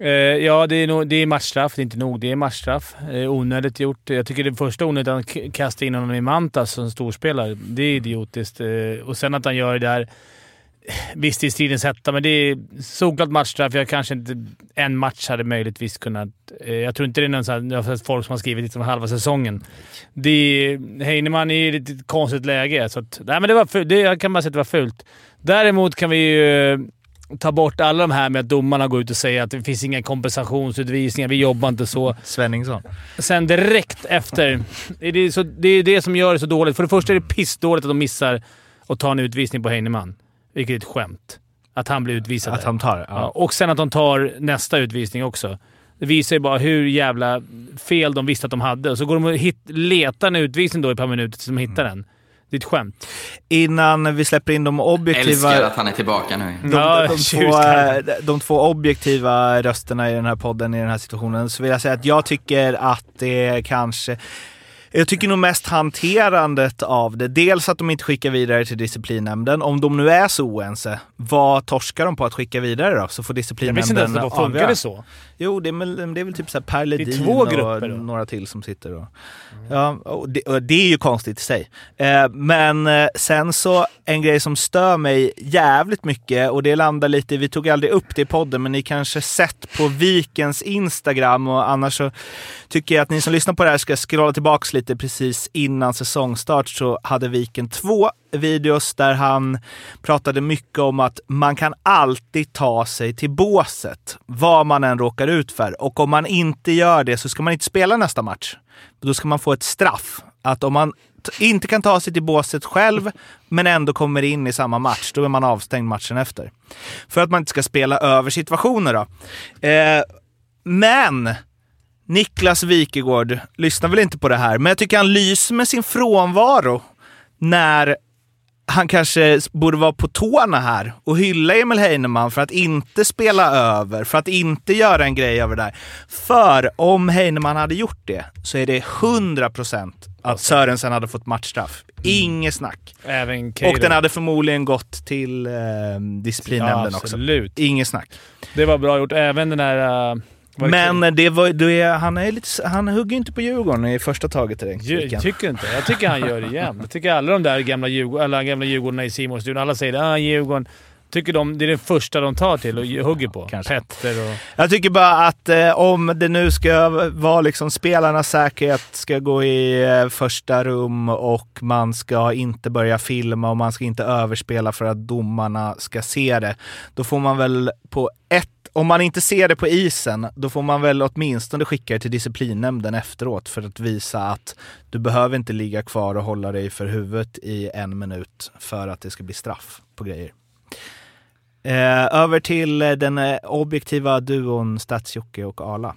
Eh, ja, det är, nog, det är matchstraff. Det är inte nog. Det är matchstraff. Eh, onödigt gjort. Jag tycker det första onödigt att kasta in honom i Mantas som storspelare. Det är idiotiskt. Eh, och sen att han gör det där Visst, i stridens hetta, men det är solklart matchstraff. Jag kanske inte... En match hade möjligtvis kunnat... Eh, jag tror inte det är någon sån här, jag har sett folk som har skrivit liksom halva säsongen. Det är, Heinemann är i ett lite konstigt läge, så att, nej, men det var fult. Det, jag kan bara säga att det var fult. Däremot kan vi ju eh, ta bort alla de här med att domarna går ut och säger att det finns inga kompensationsutvisningar, vi jobbar inte så. Svenningsson. Sen direkt efter. Det är, så, det är det som gör det så dåligt. För det första är det pissdåligt att de missar att ta en utvisning på Heinemann. Vilket är ett skämt. Att han blir utvisad. Att där. han tar, ja. Ja, och sen att de tar nästa utvisning också. Det visar ju bara hur jävla fel de visste att de hade. Och så går de och hit, letar en utvisning då i ett par minuter tills de hittar den. Det är ett skämt. Innan vi släpper in de objektiva... Älskar att han är tillbaka nu. De, Ja, de, *laughs* de, två, eh, de två objektiva rösterna i den här podden, i den här situationen, så vill jag säga att jag tycker att det kanske... Jag tycker nog mest hanterandet av det. Dels att de inte skickar vidare till disciplinnämnden. Om de nu är så oense, vad torskar de på att skicka vidare då? Så får Jag disciplinnämnden visste inte ens att det avgöra. funkade så. Jo, det är, väl, det är väl typ så här Per Ledin två och grupper då. några till som sitter då. Ja, och det, och det är ju konstigt i sig. Eh, men eh, sen så, en grej som stör mig jävligt mycket och det landar lite, vi tog aldrig upp det i podden, men ni kanske sett på Vikens Instagram och annars så tycker jag att ni som lyssnar på det här ska scrolla tillbaks lite precis innan säsongstart så hade Viken två videos där han pratade mycket om att man kan alltid ta sig till båset, vad man än råkar ut för. Och om man inte gör det så ska man inte spela nästa match. Då ska man få ett straff. Att om man inte kan ta sig till båset själv, men ändå kommer in i samma match, då är man avstängd matchen efter. För att man inte ska spela över situationer då. Eh, men Niklas Wikegård lyssnar väl inte på det här, men jag tycker han lyser med sin frånvaro när han kanske borde vara på tårna här och hylla Emil Heinemann för att inte spela över, för att inte göra en grej av det där. För om Heinemann hade gjort det så är det 100% att Sörensen hade fått matchstraff. Inget snack. Även. Och den hade förmodligen gått till eh, disciplinnämnden Ja, också. Inget snack. Det var bra gjort. Även den där... Uh, Men det var, det är, han, är lite, han hugger ju inte på Djurgården i första taget direkt. Jag tycker inte. Jag tycker han gör det igen. Jag tycker alla de där gamla, Djurgård, alla gamla Djurgårdarna i simor studion alla säger ah, Djurgården. Tycker de, det är det första de tar till och hugger på. Kanske. Petter och... Jag tycker bara att eh, om det nu ska vara liksom spelarnas säkerhet ska gå i eh, första rum och man ska inte börja filma och man ska inte överspela för att domarna ska se det. Då får man väl på ett om man inte ser det på isen, då får man väl åtminstone skicka det till disciplinnämnden efteråt för att visa att du behöver inte ligga kvar och hålla dig för huvudet i en minut för att det ska bli straff på grejer. Eh, över till eh, den eh, objektiva duon Stats-Jocke och Arla.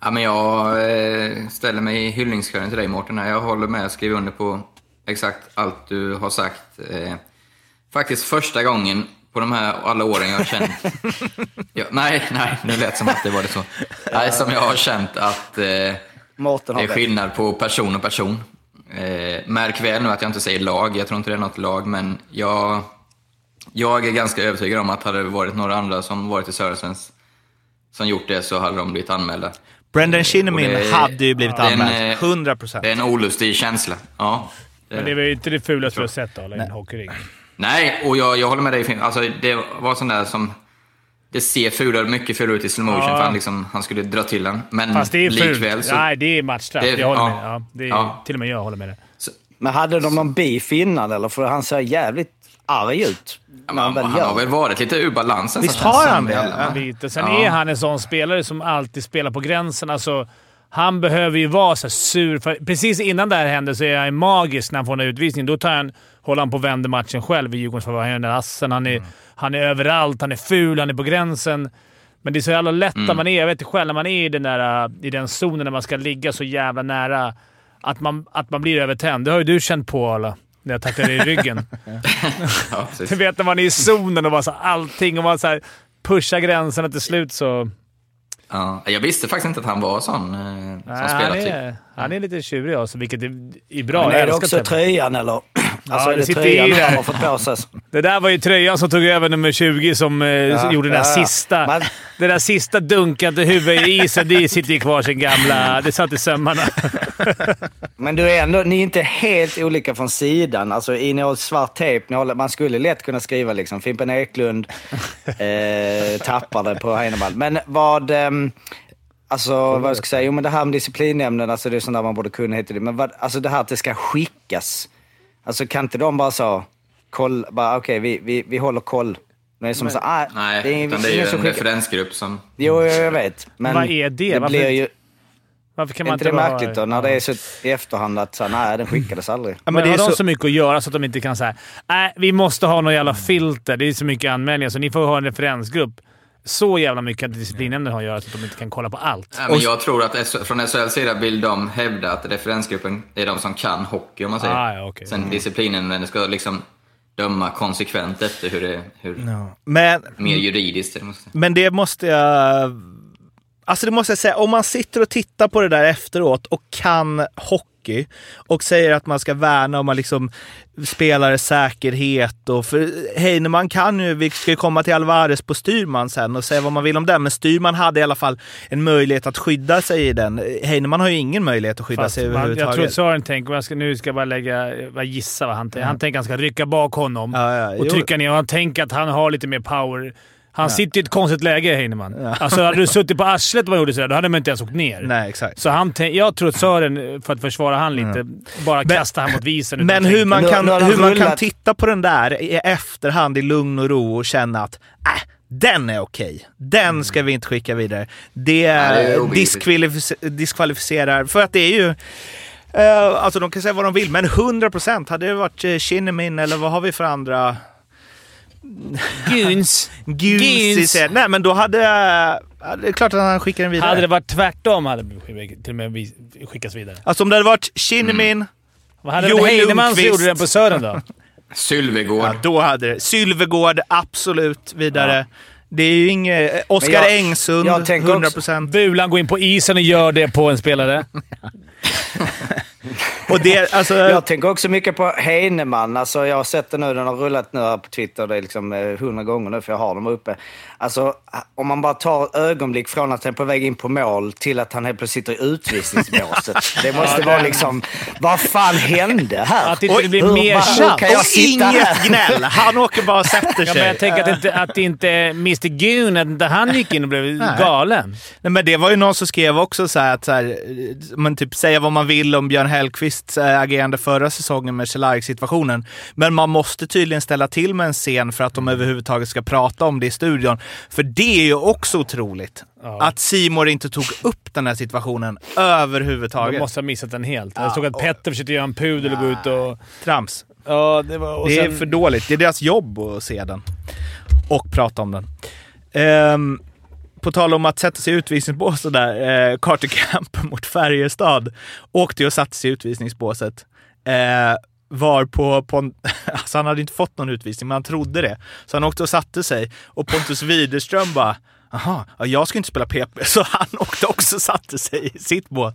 Ja, men jag eh, ställer mig i hyllningskören till dig Mårten. Jag håller med och skriver under på exakt allt du har sagt. Eh, faktiskt första gången på de här alla åren jag har känt... *laughs* ja, nej, nej, nu lät som att det var det så. Nej, som jag har känt att eh, det är skillnad på person och person. Eh, märk väl nu att jag inte säger lag, jag tror inte det är något lag, men jag, jag är ganska övertygad om att hade det varit några andra som varit i Sörensens som gjort det så hade de blivit anmälda. Brendan Shinnimin hade ju blivit är anmäld. eh, 100 procent. Det är en olustig känsla. Ja. Men det var ju inte det fulaste vi har sett av i en hockeyring. Nej, och jag, jag håller med dig. Alltså, det var sån där som... Det ser fulare, mycket fulare ut i slow motion Ja. för han, liksom, han skulle dra till den. Men Fast det är likväl fult. så... Nej, det är matchstraff. Det är- jag håller ja. med. Ja, det är, Ja. Till och med jag håller med dig. Men hade de någon beef innan eller? För han ser jävligt arg ut. Ja, väl han gör har väl varit lite ur balans. Visst så har han det? Lite. Sen Ja. är han en sån spelare som alltid spelar på gränsen. Alltså, han behöver ju vara så sur. För precis innan det här händer så är han magisk när han får en utvisning. Då tar han, håller han på och vänder matchen själv i Djurgårdens favör. Han gör den där assen. Han är, han är överallt. Han är ful. Han är på gränsen. Men det är så jävla lätt Mm. man är, jag vet inte själv, när man är i den, där, i den zonen när man ska ligga så jävla nära, att man, att man blir övertänd. Det har ju du känt på Arla, när jag tacklar dig i ryggen. *laughs* Ja. Du vet när man är i zonen och bara så allting och man så här pushar gränserna till slut så... Ja, jag visste faktiskt inte att han var sån eh, som Nej, han, spelartyp. är, han är lite tjurig alltså, vilket är, är bra. Men Jag är det också tröjan eller? Alltså det är det sitter tröjan i det. han har fått på sig? Det där var ju tröjan som tog över nummer 20 som eh, gjorde den där ja, ja. sista. Man- Det där sista dunkade huvudet i isen, det sitter ju kvar sin gamla... Det satt i sömmarna. *laughs* Men du är ändå, ni är inte helt olika från sidan. Alltså i har svart tejp, man skulle lätt kunna skriva liksom Fimpen Eklund *laughs* eh, tappade på Heinemann. Men vad, ehm, alltså vad jag ska säga, jo men det här med disciplinämnen, alltså det är sånt där man borde kunna och dit. Men vad, alltså det här att det ska skickas. Alltså kan inte de bara så, koll, bara okej vi, vi, vi håller koll. Det är som så, ah, Nej, det är, utan det är ingen ju en skickar- referensgrupp som... Jo, jag vet. Men Vad är det? Det Varför- blir ju, Varför kan är man inte det bara- märkligt då? När det är så i efterhand att så, nej den skickades aldrig. Ja, Men men det har är de så, så mycket att göra så att de inte kan säga nej, vi måste ha någon jävla filter. Det är så mycket anmälningar så ni får ha en referensgrupp. Så jävla mycket att disciplinnämnden har att göra så att de inte kan kolla på allt. Ja, men jag tror att från SHLs sida vill de hävda att referensgruppen är de som kan hockey, om man säger. Ah, ja, okej. Sen disciplinen, men det ska liksom döma konsekvent efter hur det hur men, mer juridiskt. säga. men det måste jag... Alltså det måste jag säga, om man sitter och tittar på det där efteråt och kan hockey och säger att man ska värna om man liksom spelares säkerhet och för Heinemann kan ju, vi ska ju komma till Alvarez på Styrman sen och säga vad man vill om den, men Styrman hade i alla fall en möjlighet att skydda sig i den. Heinemann har ju ingen möjlighet att skydda Fast sig man, jag överhuvudtaget. tror Sören tänker, och jag ska, nu ska jag bara lägga, jag gissa vad han tänker. Han tänker att han ska rycka bak honom Ja, ja, och jo. trycka ner och Han tänker att han har lite mer power. Han sitter i ett konstigt läge, Heinemann. Alltså, hade du suttit på arslet och gjorde sådär, då hade man inte ens åkt ner. Nej, exakt. Så han jag tror att Sören, för att försvara han lite, bara kastar han mot visen. Men hur man, kan, hur man kan titta på den där i efterhand i lugn och ro och känna att äh, den är okej. Den ska vi inte skicka vidare. Det, det är obegripligt. diskvalific- diskvalificerar, för att det är ju eh, alltså de kan säga vad de vill, men 100% hade det varit uh, Kinnamin eller vad har vi för andra Guns. *laughs* Guns? Nej, men då hade... Uh, det är klart att han skickar den vidare. Hade det varit tvärtom hade det till och med skickats vidare. Alltså om det hade varit Kinnamin, Vad hade Joel Heinemann som gjorde den på Sören då? *laughs* Sylvegård. ja, då hade det. Sylvegård, absolut vidare. Det är ju inget... Oskar jag- Engsund, jag tänker 100%. Bulan går in på isen och gör det på en spelare. *laughs* Och det, alltså, *laughs* Jag tänker också mycket på Heinemann. Alltså, jag har sett det nu, den har rullat nu här på Twitter. Det är liksom eh, hundra gånger nu, för jag har dem uppe. Alltså, om man bara tar ögonblick från att han är på väg in på mål till att han helt plötsligt sitter i utvisningsbåset. Det *laughs* måste vara liksom, vad fan hände här? Att inte det blir hur- mer tjafs. och inget gnäll. Han åker bara och *laughs* sätter Ja, sig. men jag tänker att, inte, att det inte är Mr Gun, att inte han gick in och blev galen. Nej, men det var ju någon som skrev också så här att så här, eh, man typ säga vad man vill om Björn Hellkvists äh, agerande förra säsongen med Cehlarik-situationen. Men man måste tydligen ställa till med en scen för att de överhuvudtaget ska prata om det i studion. För det är ju också otroligt. Att Simor inte tog upp den här situationen De överhuvudtaget. måste ha missat den helt. Jag såg att Petter försökte göra en pudel och gå ut och... Trams. Ja, det var... Det är sen, för dåligt. Det är deras jobb att se den. Och prata om den. Ehm, på tal om att sätta sig i utvisningsbås och där. Eh, Carter Camp *laughs* mot Färjestad åkte ju och satte sig i utvisningsbåset. Eh, var på, på *laughs* alltså han hade inte fått någon utvisning, men han trodde det. Så han åkte och satte sig och Pontus Widerström bara Jaha, ja, jag ska inte spela PP, *laughs* så han åkte också och satte sig i sitt båt.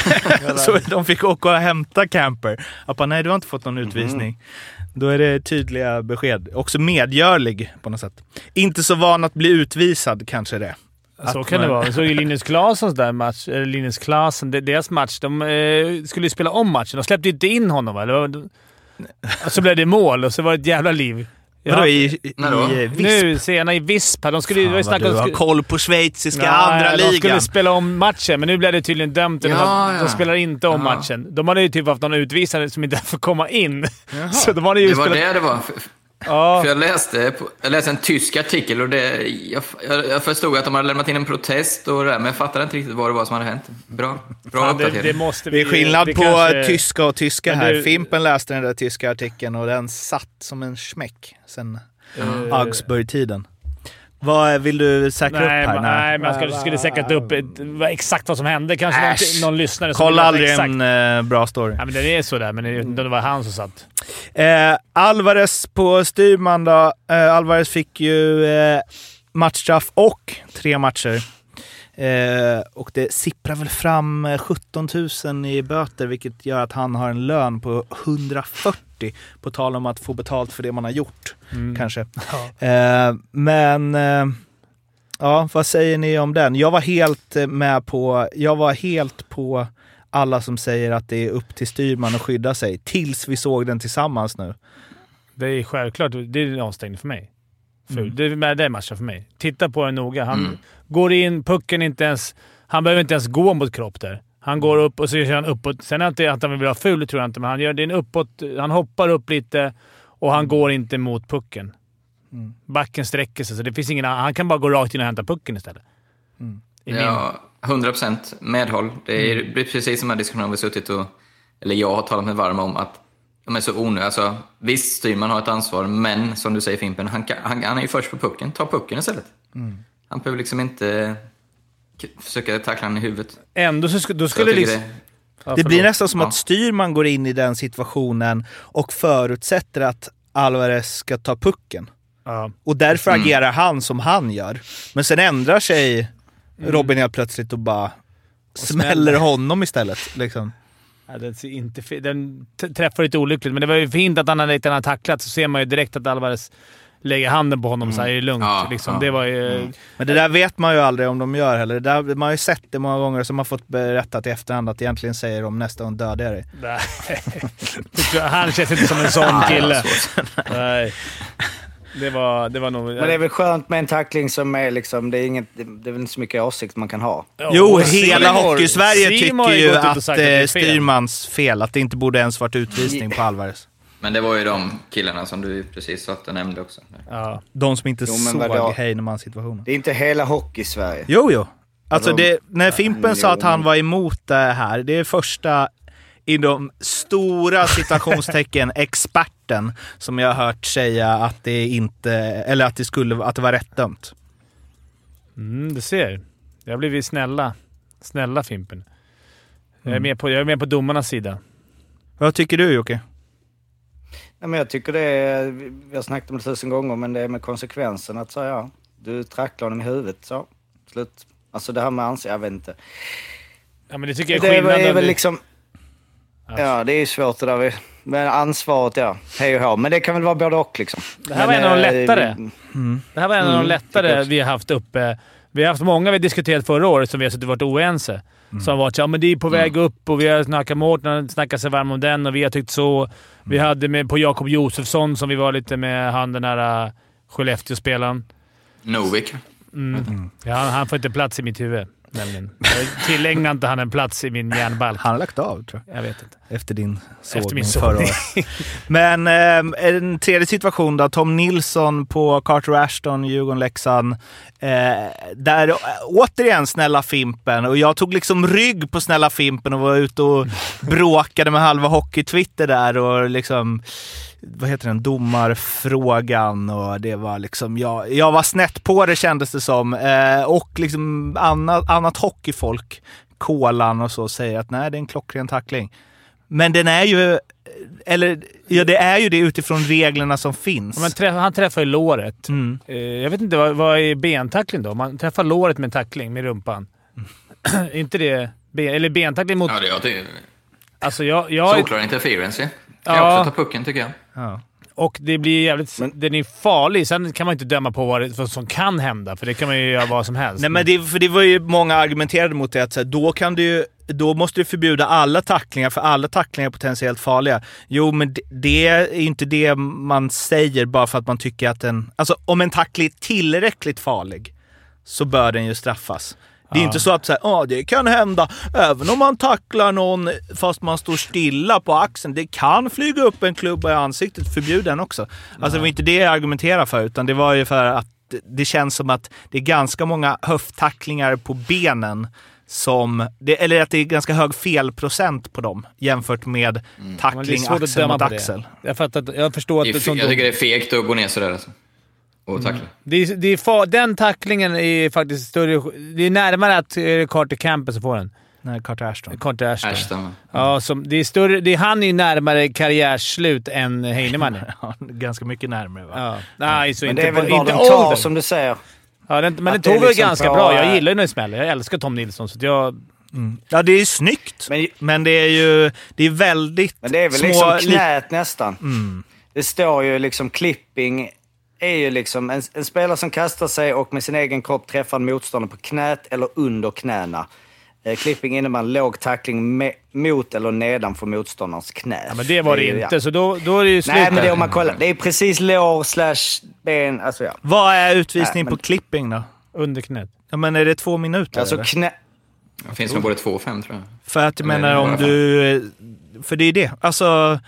*laughs* så de fick åka och hämta Camper. Jag bara, nej du har inte fått någon utvisning. Då är det tydliga besked. Också medgörlig på något sätt. Inte så van att bli utvisad kanske det. Så kan det man- vara. Jag såg ju *laughs* Linus Klasens där match, eller Linus Klasen, de- deras match. De eh, skulle ju spela om matchen. De släppte ju inte in honom va? Det var, och så blev det mål och så var det ett jävla liv. Vadå i, i, När då? i Visp? Nu, sena i Visp. De skulle ju... det var ju Fan vad snack om- du har koll på schweiziska Ja, andra ja, ligan. De skulle spela om matchen, men nu blev det tydligen dömt. Ja, att ja. De spelar inte om Ja. matchen. De hade ju typ haft någon utvisare som inte *laughs* får komma in. Så de hade ju Det var spelat... det det var. För, Ja. för jag, läste, jag läste en tysk artikel och det, jag, jag, förstod att de hade lämnat in en protest och det där, men jag fattade inte riktigt vad det var som hade hänt. Bra, bra Fan, det, uppdatering. det måste Det vi... är skillnad det på kanske- tyska och tyska här. du- Fimpen läste den där tyska artikeln och den satt som en smäck sen Eh, Augsburg-tiden. Vad vill du säkra Nej, upp här? nej, men jag skulle, skulle säkert upp exakt vad som hände. Kanske någon, någon lyssnare som Kolla aldrig exakt. en eh, bra story. Ja, men det är sådär, men jag det var han som satt. Eh, Alvarez på styrman då. Eh, Alvarez fick ju eh, matchstraff och tre matcher. Eh, och det sipprar väl fram eh, 17 000 i böter, vilket gör att han har en lön på 140. På tal om att få betalt för det man har gjort, kanske. Eh, men eh, ja, vad säger ni om den? Jag var helt eh, med på, jag var helt på alla som säger att det är upp till styrman att skydda sig, tills vi såg den tillsammans nu. Det är självklart. Det är en avstängning för mig. Ful. Mm. Det, är, det är matchen för mig. Titta på den noga. Han går in, pucken inte ens... Han behöver inte ens gå mot kropp där. Han går upp och så kör han uppåt. Sen är det inte att han vill vara ful, tror jag inte, men han gör det är en uppåt. Han hoppar upp lite och han går inte mot pucken. Backen sträcker sig, så det finns ingen. Han kan bara gå rakt in och hämta pucken istället. Min- Ja, 100% medhåll. Det är blir precis som här diskussionen vi suttit och... Eller jag har talat mig varm om att de är så onödiga. Alltså, visst, styrman har ett ansvar, men som du säger Fimpen, han, kan, han, han är ju först på pucken. Ta pucken istället. Han behöver liksom inte försöka tackla honom i huvudet. Ändå så sk- då Så skulle tycker liksom... det, blir nästan som Ja. att styrman går in i den situationen och förutsätter att Alvarez ska ta pucken. Ja. Och därför Mm. agerar han som han gör. Men sen ändrar sig Robin helt plötsligt och bara smäller smäller. honom istället. Liksom. Ja, den, ser inte, den träffar lite olyckligt, men det var ju fint att han hade tacklat, så ser man ju direkt att Alvarez lägger handen på honom så här, är det lugnt. Ja, liksom. ja. Det var ju... Men det där vet man ju aldrig om de gör heller. Det där, man har ju sett det många gånger som har fått berättat i efterhand att egentligen säger de nästa gång dödar jag dig. *laughs* Nej. Han känns inte som en sån kille. *laughs* Nej. Det var, det var nog... Men det är väl skönt med en tackling som är liksom, det är, inget, det är väl inte så mycket åsikt man kan ha. Jo, och hela Hockey-Sverige tycker ju och att sagt det är eh, fel. styrmans fel. Att det inte borde ens varit utvisning på *laughs* Alvarez. Men det var ju de killarna som du precis satt och nämnde också. Ja. De som inte Jo, såg? Heinemann-situationen. Det är inte hela hockey-Sverige. Jo, jo. Alltså det, när Fimpen sa att han var emot det här, det är första i de stora citationstecken *laughs* experten som jag har hört säga att det inte, eller att det skulle, att det var rätt dömt. Mm, du ser. Jag har blivit snälla. Snälla Fimpen. Jag Mm. är, med på, jag är med på domarnas sida. Vad tycker du Jocke? Nej, men jag tycker det är, vi har snackat om det tusen gånger, men det är med konsekvensen att säga ja, du tacklar honom i huvudet, så slut. Alltså det här med ansikte, jag vet inte. Ja, men det tycker jag är skillnaden. är väl liksom... Ja, det är ju svårt det där. Men ansvaret, ja. Hej och hå. Men det kan väl vara både och liksom. Det här Men, var en av de eh, lättare. Det här var en av de Mm, lättare vi har haft uppe. Vi har haft många vi diskuterat förra året som vi har suttit och varit oense. Som har varit så, ja, men det är på väg upp och vi har snackat med Mårten, snackat sig varm om den och vi har tyckt så. Vi hade med på Jakob Josefsson som vi var lite med, han den här uh, Skellefteå-spelaren. Novik. Mm. Ja, han, han får inte plats i mitt huvud, nämligen. Jag tillägnar inte han en plats i min hjärnbalk. Han har lagt av tror jag. Jag vet inte. Efter din sågning Efter min förra sågning. året. Men eh, en tredje situation då. Tom Nilsson på Carter Ashton, Djurgården-Leksand. Eh, där eh, återigen snälla Fimpen. Och jag tog liksom rygg på snälla Fimpen och var ute och bråkade med halva Hockey-Twitter där och liksom vad heter den, domarfrågan och det var liksom, jag, jag var snett på det kändes det som. Eh, och liksom annat, annat hockeyfolk, Kolan och så, säger att nej, det är en klockren tackling. Men den är ju, eller ja, det är ju det utifrån reglerna som finns. Ja, men träff, han träffar ju låret. Mm. Eh, jag vet inte, vad, vad är bentackling då? Man träffar låret med en tackling med rumpan. *clears throat* Är inte det... Ben, eller bentackling mot... Ja, det, jag tycker, Alltså jag... jag solklar interference ju. Kan Ja. också ta pucken tycker jag. Ja. och det blir jävligt... Men- den är farlig. Sen kan man inte döma på vad, det, vad som kan hända, för det kan man ju göra vad som helst. Nej, men det, för det var ju många argumenterade mot det, att så här, då, kan du, ju- då måste du förbjuda alla tacklingar, för alla tacklingar är potentiellt farliga. Jo, men det, det är inte det man säger bara för att man tycker att en... Alltså om en tackling är tillräckligt farlig så bör den ju straffas. Det är Ja. inte så att så här, "Ja, det kan hända även om man tacklar någon fast man står stilla på axeln. Det kan flyga upp en klubba i ansiktet. Förbjud den också. Alltså det var inte det jag argumenterade för, utan det var ju för att det känns som att det är ganska många höfttacklingar på benen som, det, eller att det är ganska hög felprocent på dem jämfört med är tackling att axel mot axel. Jag, fattar, att- jag förstår att Det är, jag tycker det är fegt att gå ner sådär alltså. Och tackla. Det är, det är fa- den tacklingen är faktiskt större... Det är närmare att eh, Carter Campbell får den. Nej, Carter Ashton. Carter Ashton. Ashton. Ja, som, det är större, det är, han är ju närmare karriärslut än Heinemann. *laughs* Ja, ganska mycket närmare va? Ja. Nej, så Men inte det är väl inte de tar som du säger. Ja, den, men den tog väl liksom ganska på, bra. Jag gillar ju när det smäller. Jag älskar Tom Nilsson, så jag... Ja, det är ju snyggt. Men- Men, det är ju det är väldigt Men det är väl små... liksom li- knät nästan. Mm. Det står ju liksom clipping är ju liksom en, en spelare som kastar sig och med sin egen kropp träffar en motståndare på knät eller under knäna. Eh, clipping innebär en låg tackling me, mot eller nedanför motståndarens knä. Ja, men det var det ju- inte, ja. så då, då är det ju slut Nej, men det om man kollar. Det är precis lår slash ben. Alltså ja. Vad är utvisning Nej, men- på clipping då? Under knät. Ja, men är det två minuter? Alltså eller? knä... Det finns nog både två och fem tror jag. För att jag menar om du... För det är det. Alltså,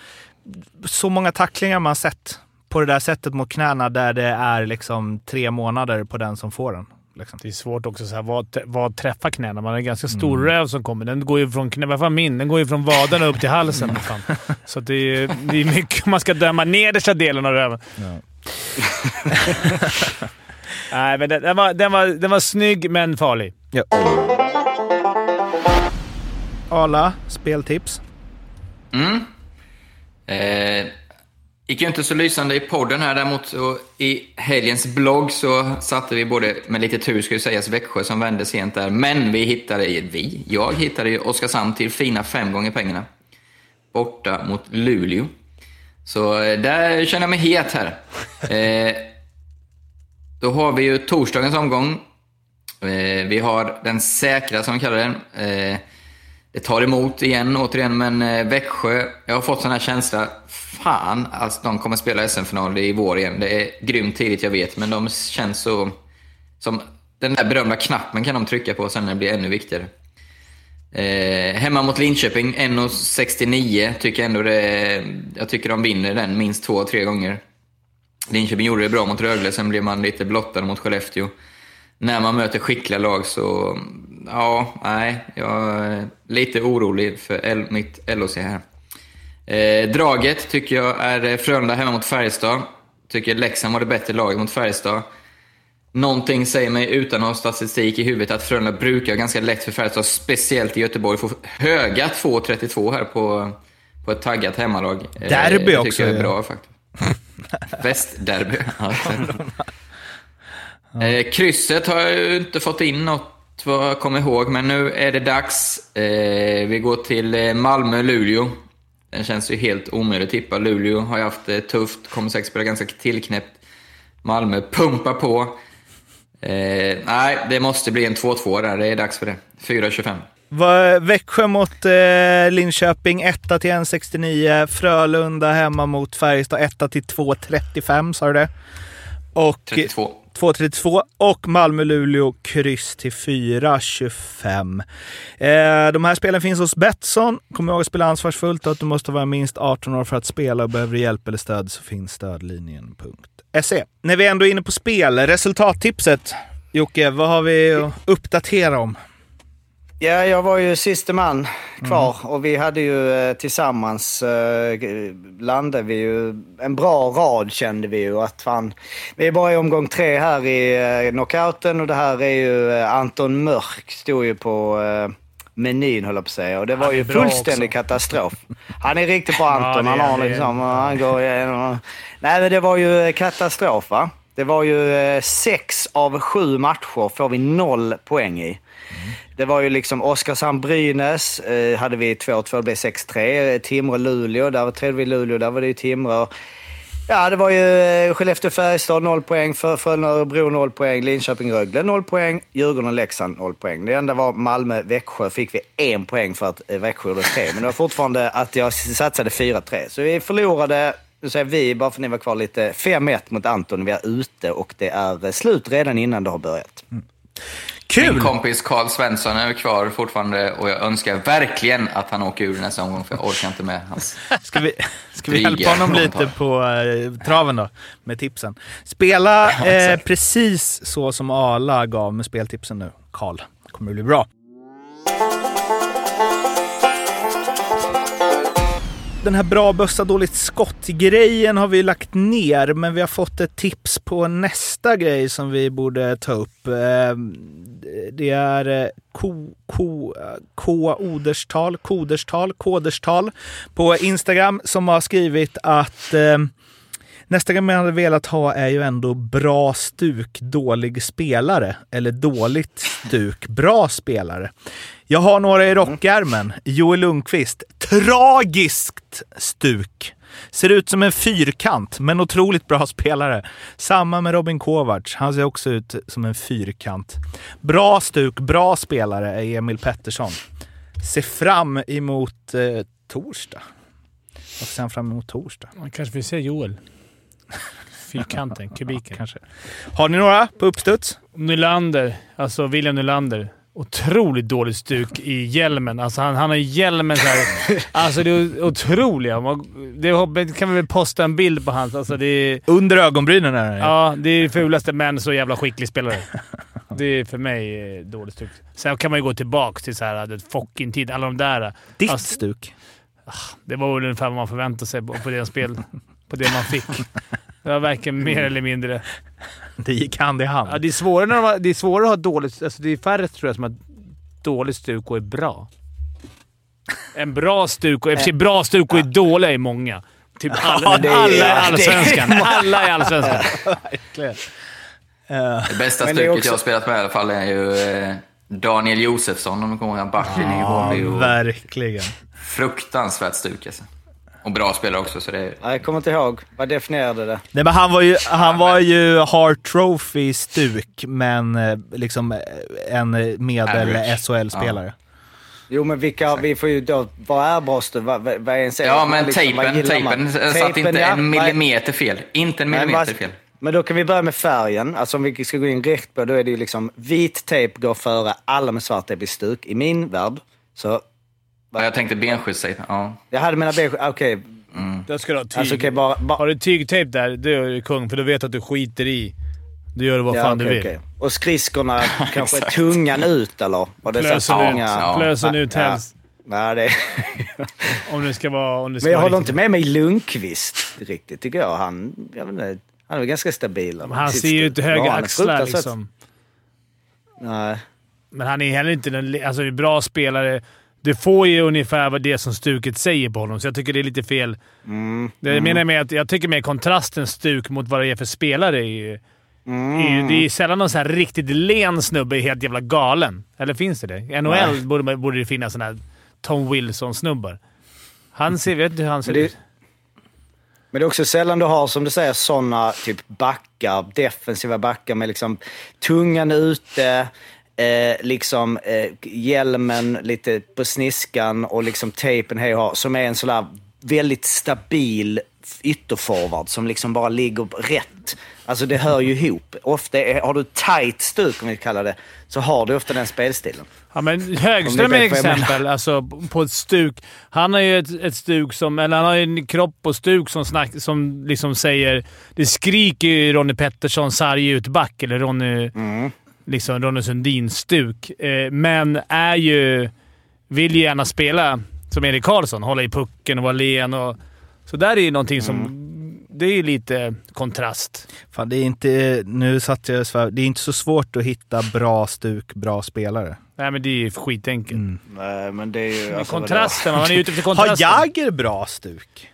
så många tacklingar man sett på det där sättet mot knäna där det är liksom tre månader på den som får den. Liksom. Det är svårt också så här, vad, vad träffar knäna. Man har en ganska stor röv som kommer. Den går ju från knä, vad fan min, den går ju från vaderna upp till halsen. Fan. *laughs* Så det, är, det är mycket man ska döma nedersta delen av röven. *laughs* Nej, men den, den, var, den, var, den var snygg men farlig. Arla, speltips. Mm. Eh, gick ju inte så lysande i podden här däremot. I helgens blogg så satte vi både, med lite tur ska ju sägas, Växjö som vände sent där. Men vi hittade, vi, jag hittade ju Oskarshamn till fina fem gånger pengarna. Borta mot Luleå. Så eh, där känner jag mig het här. *laughs* Eh, då har vi ju torsdagens omgång. Eh, vi har den säkra, som vi kallar den. Eh, det tar emot igen, återigen, men eh, Växjö, jag har fått sån här känsla. Fan, alltså de kommer spela SM-final i vår igen. Det är grymt tidigt, jag vet, men de känns så... Som den där berömda knappen kan de trycka på sen när det blir ännu viktigare. Eh, hemma mot Linköping, 1,69 tycker jag ändå det... Jag tycker de vinner den minst två, tre gånger. Linköping gjorde det bra mot Rögle, sen blev man lite blottad mot Skellefteå. När man möter skickliga lag så, ja, nej, jag är lite orolig för L, mitt LOC här. Eh, draget tycker jag är eh, Frölunda hemma mot Färjestad. Tycker Leksand var det bättre laget mot Färjestad. Någonting säger mig utan att ha statistik i huvudet att Frölunda brukar ganska lätt för Färjestad, speciellt i Göteborg. Får höga 2,32 här på, på ett taggat hemmalag. Eh, Derby det också, tycker jag är ja. bra faktiskt. *laughs* Västderby. Ja, *laughs* Eh, krysset har jag ju inte fått in något vad jag kommer ihåg, men nu är det dags. Eh, vi går till eh, Malmö-Luleå. Den känns ju helt omöjlig att tippa. Luleå har ju haft det tufft, kommer säkert spela ganska tillknäppt. Malmö pumpar på. Eh, nej, det måste bli en 2-2 där. Det är dags för det. 4-25. Va- Växjö mot eh, Linköping 1 till 1,69. Frölunda hemma mot Färjestad 1 till 2,35 sa du det? Och 32. 2,32 och Malmö-Luleå kryss till 4,25. Eh, de här spelen finns hos Betsson. Kom ihåg att spela ansvarsfullt och att du måste vara minst 18 år för att spela och behöver du hjälp eller stöd så finns stödlinjen.se. När vi ändå är inne på spel, resultattipset. Jocke, vad har vi att uppdatera om? Ja, jag var ju siste man kvar Mm. och vi hade ju eh, tillsammans, eh, landade vi ju en bra rad kände vi ju att fan, vi är bara i omgång tre här i eh, knockouten och det här är ju eh, Anton Mörk stod ju på eh, menyn höll jag på att säga och det var ju fullständig katastrof. Han är riktigt bra Anton, Ja, det han har liksom, han går igenom. Nej men det var ju eh, katastrof va. Det var ju eh, sex av sju matcher får vi noll poäng i. Det var ju liksom Oskarshamn-Brynäs, eh, hade vi 2-2, det blev 6-3. Timrå-Luleå, där trädde vi Luleå, där var det ju Timrå. Ja, det var ju eh, Skellefteå-Färjestad 0 poäng, Frölunda-Örebro 0 poäng, Linköping-Rögle 0 poäng, Djurgården-Leksand 0 poäng. Det enda var Malmö-Växjö fick vi en poäng för att eh, Växjö gjorde tre. Men det var fortfarande att jag satsade 4-3. Så vi förlorade, nu säger vi, bara för att ni var kvar lite, 5-1 mot Anton. Vi är ute och det är slut redan innan det har börjat. Min kompis Karl Svensson är kvar fortfarande och jag önskar verkligen att han åker ur nästa omgång för jag orkar inte med hans... *laughs* Ska vi, ska vi hjälpa honom lite på eh, traven då, med tipsen? Spela *laughs* eh, precis så som Arla gav med speltipsen nu, Karl. kommer det bli bra. Den här bra bössa, dåligt skott-grejen har vi lagt ner, men vi har fått ett tips på nästa grej som vi borde ta upp. Ehm, det är eh, ko, ko, eh, Oderstal, Koderstal, Koderstal på Instagram som har skrivit att ehm, Nästa grej man hade velat ha är ju ändå bra stuk, dålig spelare. Eller dåligt stuk, bra spelare. Jag har några i rockärmen. Joel Lundqvist. Tragiskt stuk. Ser ut som en fyrkant, men otroligt bra spelare. Samma med Robin Kovacs. Han ser också ut som en fyrkant. Bra stuk, bra spelare är Emil Pettersson. Se fram emot eh, torsdag. Vad ser han fram emot torsdag? Man kanske vill se Joel. Fyrkanten, kubiken. Kanske. Har ni några på uppstuds? Nylander, alltså William Nylander. Otroligt dåligt stuk i hjälmen. Alltså han, han har hjälmen så här. *laughs* Alltså det är otroliga. Man- Det kan vi väl posta en bild på hans. Alltså det är, Under ögonbrynen är det. ja, det är det fulaste, men så jävla skicklig spelare. *laughs* Det är för mig eh, dåligt stuk. Sen kan man ju gå tillbaka till så här, det fucking tid. Alla de där. Ditt Alltså, stuk. det var väl ungefär vad man förväntade sig på, på det spel. *laughs* På det man fick. Det var varken mer eller mindre. Det gick hand i hand. Ja, det, är svårare när de har, det är svårare att ha dåligt... Alltså det är färre tror jag som har dåligt stuk och är bra. En bra stuk och... I och för sig bra stuk och är dåliga är många. Typ alla, det är- alla i Allsvenskan. *laughs* Alla i Allsvenskan. Det bästa det stuket också- jag har spelat med i alla fall är ju eh, Daniel Josefsson, om du kommer ihåg backen i Verkligen. Fruktansvärt stuk alltså. Och bra spelare också, så det är... Nej, jag kommer inte ihåg. Vad definierade det? Nej, men han var ju, han var ju Hart Trophy-stuk, men eh, liksom eh, en medel Average. SHL-spelare. Jo, men vilka, vi får ju då... Vad är bra stöd? Vad, vad är en serie? Ja, men Liksom, tejpen, tejpen satt Tejpen, inte ja. en millimeter fel. Inte en millimeter vad- fel. Men då kan vi börja med färgen. Alltså om vi ska gå in direkt på, då är det ju liksom vit tejp går före alla med svart tejp i stuk. I min värld. Så Ja, jag tänkte benskyddstejp. Ja. jag hade mina beige... Okej. Då ska du ha tyg. Alltså okej, bara... bara Har du tygtejp där, då är du kung. För då vet du att du skiter i. Du gör vad ja, fan du okej, vill. okej. Och skridskorna *laughs* kanske tungan ut eller? Var det så Plösen ut, tunga... ja. plösen ut Ja. helst. Nej, det... *laughs* Om det ska vara... Om det ska Men jag håller riktigt. inte med mig Lundqvist riktigt, tycker jag. Han, jag vet inte, han är ganska stabil. Men Han ser ju inte höga axlar liksom. Nej. Men han är heller inte en alltså, en bra spelare. Du får ju ungefär vad det som stuket säger på honom, så jag tycker det är lite fel. Mm. Det jag menar med att jag tycker med kontrasten stuk mot vad det är för spelare är ju... Mm. är ju- Det är sällan någon så här riktigt len snubbe är helt jävla galen. Eller finns det det? I NHL borde, borde det finnas såna här Tom Wilson-snubbar. Han ser... Vet inte hur han ser ut. Men det är också sällan du har, som du säger, sådana typ backar, defensiva backar med liksom tungan ute, eh, liksom eh, hjälmen lite på sniskan och liksom tejpen hej och som är en sån där väldigt stabil ytterforward som liksom bara ligger rätt. Alltså det hör ju ihop. Ofta är, har du tight stuk, om vi kallar det, så har du ofta den spelstilen. Ja, men Högström är ett exempel alltså, på ett stuk. Han har ju ett, ett stuk som... Eller han har en kropp och stuk som, snack, som liksom säger... Det skriker ju Ronny Pettersson sarg utback, eller Ronny, liksom Ronny Sundin-stuk. Eh, men är ju... Vill ju gärna spela som Erik Karlsson. Hålla i pucken och vara len. Och, så där är ju någonting som... Det är ju lite kontrast. Fan, det är inte, nu satt jag svär, det är inte så svårt att hitta bra stuk, bra spelare. Nej, men det är ju skitenkelt. Nej, men det är ju... Alltså, kontrasten, man är ute efter *laughs* Har kontrasten. Jagger bra stuk?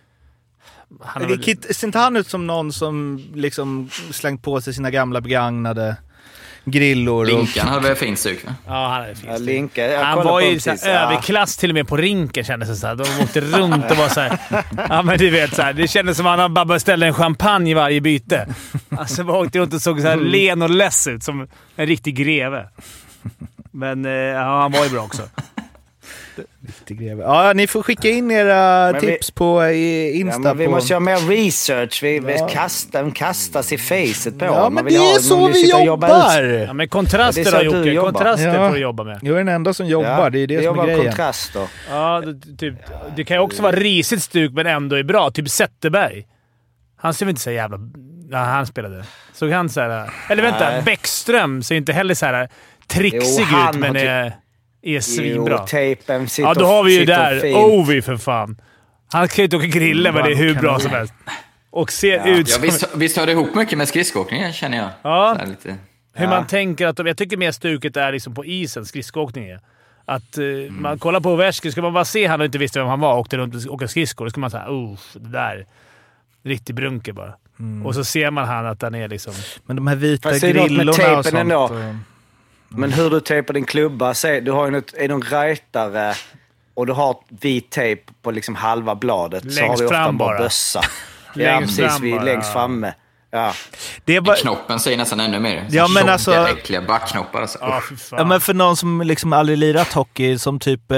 Han har Det väl- Ser inte han ut som någon som liksom slängt på sig sina gamla begagnade grillor? Och, Linkan hade väl fint stuk? Ja, han är fin. Ja, Linka, jag Han var ju så här överklass till och med på rinken kändes det så här. De åkte runt och var så här. *laughs* Ja, men du vet. Så här, det kändes som att han bara beställde en champagne i varje byte. Alltså, bara åkte runt och såg så här len och less ut. Som en riktig greve. Men eh, ja, han var ju bra också. Ja, ni får skicka in era Men vi- tips på i Ja, Insta. men vi på... måste göra mer research. Vi, vi kastar, de kastas i facet på Ja, men det ha- är så vi jobbar! Ja, men kontraster är då Jocke. jobbar. Kontraster Ja. får du jobba med. Jag är den enda som jobbar, det är det vi som är grejen. kontraster. Ja, det, typ, det kan ju också vara risigt stuk, men ändå är bra. Typ Zetterberg. Han ser väl inte så jävla... när han spelade. Såg han så här... Eller vänta, Nej. Bäckström ser inte heller så här trixig Jo, ut, men har typ- är, är svinbra. Jo, sitter Ja, då har vi ju där. Ovi för fan. Han kan ju inte åka grilla, men det är hur bra som helst. Och ser ut Ja, som... visst, visst hör det ihop mycket med skridskoåkningen känner jag. Ja. Lite. Hur man tänker att de, Jag tycker mer stuket är liksom på isen, skridskoåkning är. Att eh, man kollar på Ovechkin, ska man bara se han och inte visste vem han var och åkte runt och åkte skridskor, då ska man säga oh, det där. Riktig brunke bara. Och så ser man han att han är liksom... Men de här vita grillorna och sånt. ändå. Men hur du tejpar din klubba, se, du har ju något, är du en rightare och du har vit tejp på liksom halva bladet så har Längst du ofta bara bössa. *laughs* ja, Längst precis. fram bara. längst framme. Ja. det är bara, Knoppen säger nästan ännu mer. Så Ja, men tjocka, alltså- äckliga backknoppar alltså. Ja, fan. Ja, men för någon som liksom aldrig lirat hockey, som typ, eh,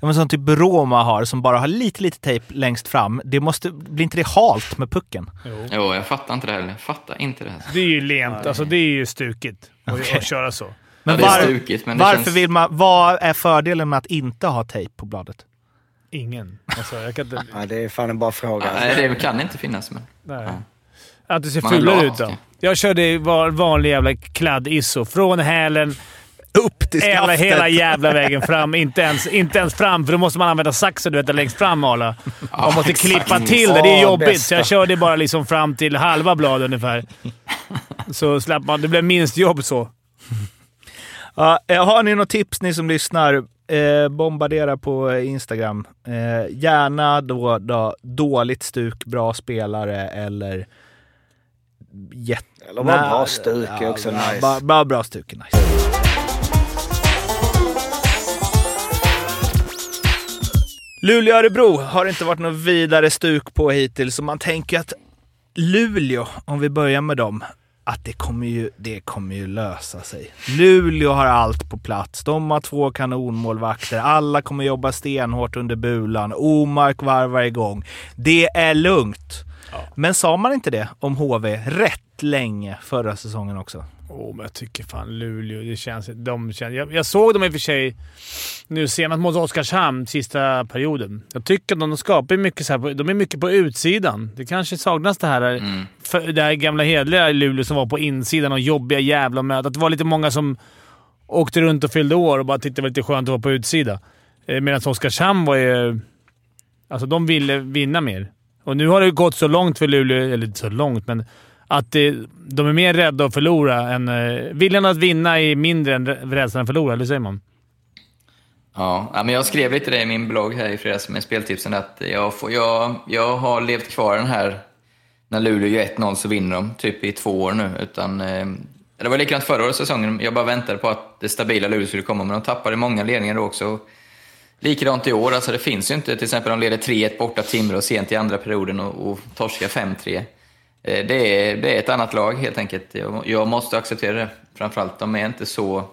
men som typ Roma har, som bara har lite, lite tejp längst fram. Det måste, blir inte det halt med pucken? Jo, jag fattar inte det heller. Jag fattar inte det här. Det är ju lent. Alltså, det är ju stukigt att, att köra så. Men Ja, var- stukigt, men varför känns... vill man, vad är fördelen med att inte ha tejp på bladet? Ingen. Alltså, jag kan inte... *laughs* ja, det är fan en bra fråga. Nej, det kan inte finnas. Men... Nej. Att det ser fulare ut då. Jag körde vanlig jävla kladd-isso. Från hälen Upp till hela, skaftet! hela jävla vägen fram. Inte ens, inte ens fram, för då måste man använda saxen du vet, längst fram Arla. Man måste klippa till det. Det är jobbigt. bästa. Så jag körde bara liksom fram till halva blad ungefär. Så slapp man. Det blev minst jobb så. Ja, eh, har ni något tips ni som lyssnar? Eh, bombardera på Instagram. Eh, gärna då, då dåligt stuk, bra spelare eller jätte... Eller bara bra stuk är också ja, nice. Bara, bara bra stuk är nice. Luleå-Örebro har det inte varit något vidare stuk på hittills, så man tänker att Luleå, om vi börjar med dem, att det kommer ju, det kommer ju lösa sig. Luleå har allt på plats. De har två kanonmålvakter. Alla kommer jobba stenhårt under bulan. Omark varvar igång. Det är lugnt. Men sa man inte det om HV rätt länge förra säsongen också? Åh, men jag tycker fan Luleå, det känns... De känns jag, jag såg dem i och för sig nu senast mot Oskarshamn sista perioden. Jag tycker att de skapar mycket så här, de är mycket på utsidan. Det kanske saknas det här, Mm. för, det här gamla hedliga Luleå som var på insidan och jobbiga jävla möten. Att det var lite många som åkte runt och fyllde år och bara tyckte det var lite skönt att vara på utsida. Eh, Medan Oskarshamn var ju... Alltså de ville vinna mer. Och nu har det gått så långt för Luleå, eller inte så långt, men att det, de är mer rädda att förlora än... Eh, viljan att vinna är mindre än rädslan att förlora, eller säger man? Ja, men jag skrev lite det i min blogg här i fredags med speltipsen att jag, får, jag, jag har levt kvar den här, när Luleå gör 1-0 så vinner de, typ i två år nu. Utan, eh, det var likadant förra året säsongen, jag bara väntade på att det stabila Luleå skulle komma, men de tappade många ledningar då också. Likadant i år, alltså det finns ju inte, till exempel de leder 3-1 borta Timrå sent i andra perioden och, och torskar 5-3. Eh, det är, det är ett annat lag helt enkelt. Jag, jag måste acceptera det. Framförallt, de är inte så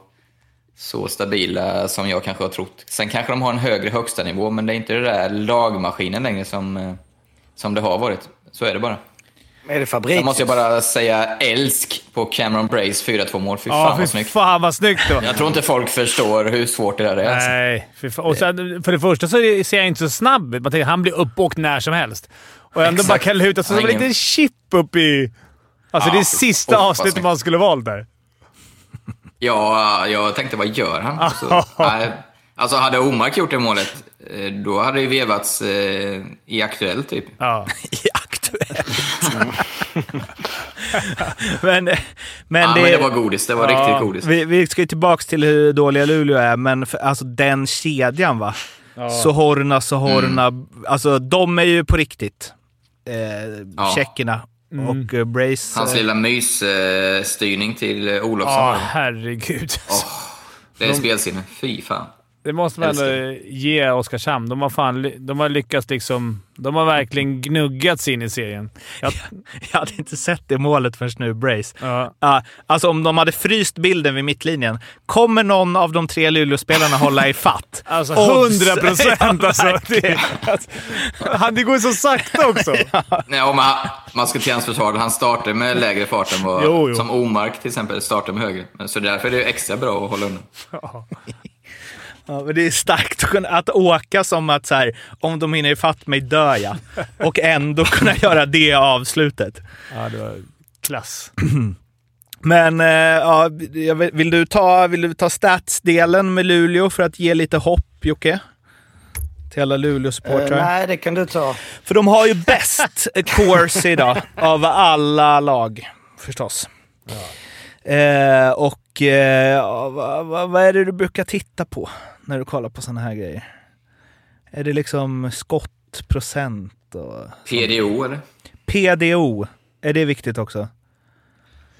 så stabila som jag kanske har trott. Sen kanske de har en högre högsta nivå, men det är inte den där lagmaskinen längre som, eh, som det har varit. Så är det bara. Är det fabrik? måste jag bara säga älsk på Cameron Brace 4-2 mål. Fy fan fy vad snyggt. fan vad snyggt då! Jag tror inte folk förstår hur svårt det där är. Alltså. Nej, fan. Och sen, för det första så ser jag inte så snabb ut. Man tänker han blir uppåkt när som helst. Och ändå Exakt. bara kan luta sig som en liten chip upp i... Alltså Ja, det är sista vad avsnittet man skulle valt där. Ja, jag tänkte vad gör han? *laughs* Så, nej, alltså hade Omark gjort det målet, eh, då hade det vevats eh, i Aktuellt typ. Ja. *laughs* I Aktuellt. *laughs* men, men, ja, det, men det var godis. Det var Ja, riktigt godis. vi, vi ska ju tillbaka till hur dåliga Luleå är, men för, alltså den kedjan va. Sohorna, Sohorna. Alltså de är ju på riktigt. Eh, Ja. Tjeckerna. Och eh, Brace. Hans eh, lilla mysstyrning till eh, Olofsson. Ja, det. herregud. Det är spelsinne. Fy fan. Det måste man ändå ge Oskarshamn. De har, fan, de har lyckats liksom... De har verkligen gnuggat sig in i serien. Jag, *laughs* Jag hade inte sett det målet förrän nu, Brace. ja. Ja, alltså om de hade fryst bilden vid mittlinjen, kommer någon av de tre Luleå-spelarna hålla i fatt? *laughs* Alltså. 100 procent *laughs* Ja, alltså. Det, alltså. Han, det går så sakta också. Nej, om man, man ska till hans försvar, han startar med lägre fart än vad, Jo, jo. som Omark till exempel startar med högre. Så därför är det extra bra att hålla undan. Ja, men det är starkt att, kunna, att åka som att så här, om de hinner ifatt mig dör jag. Och ändå *laughs* kunna göra det avslutet. Ja, det var klass. *clears throat* Men eh, ja, vill, du ta, vill du ta statsdelen med Luleå för att ge lite hopp, Jocke? till alla Luleå-supportrar. nej, det kan du ta. För de har ju bäst *laughs* course idag av alla lag, förstås. Eh, och eh, ja, vad, vad, vad är det du brukar titta på när du kollar på sådana här grejer? Är det liksom skottprocent och PDO eller? PDO? Är det viktigt också?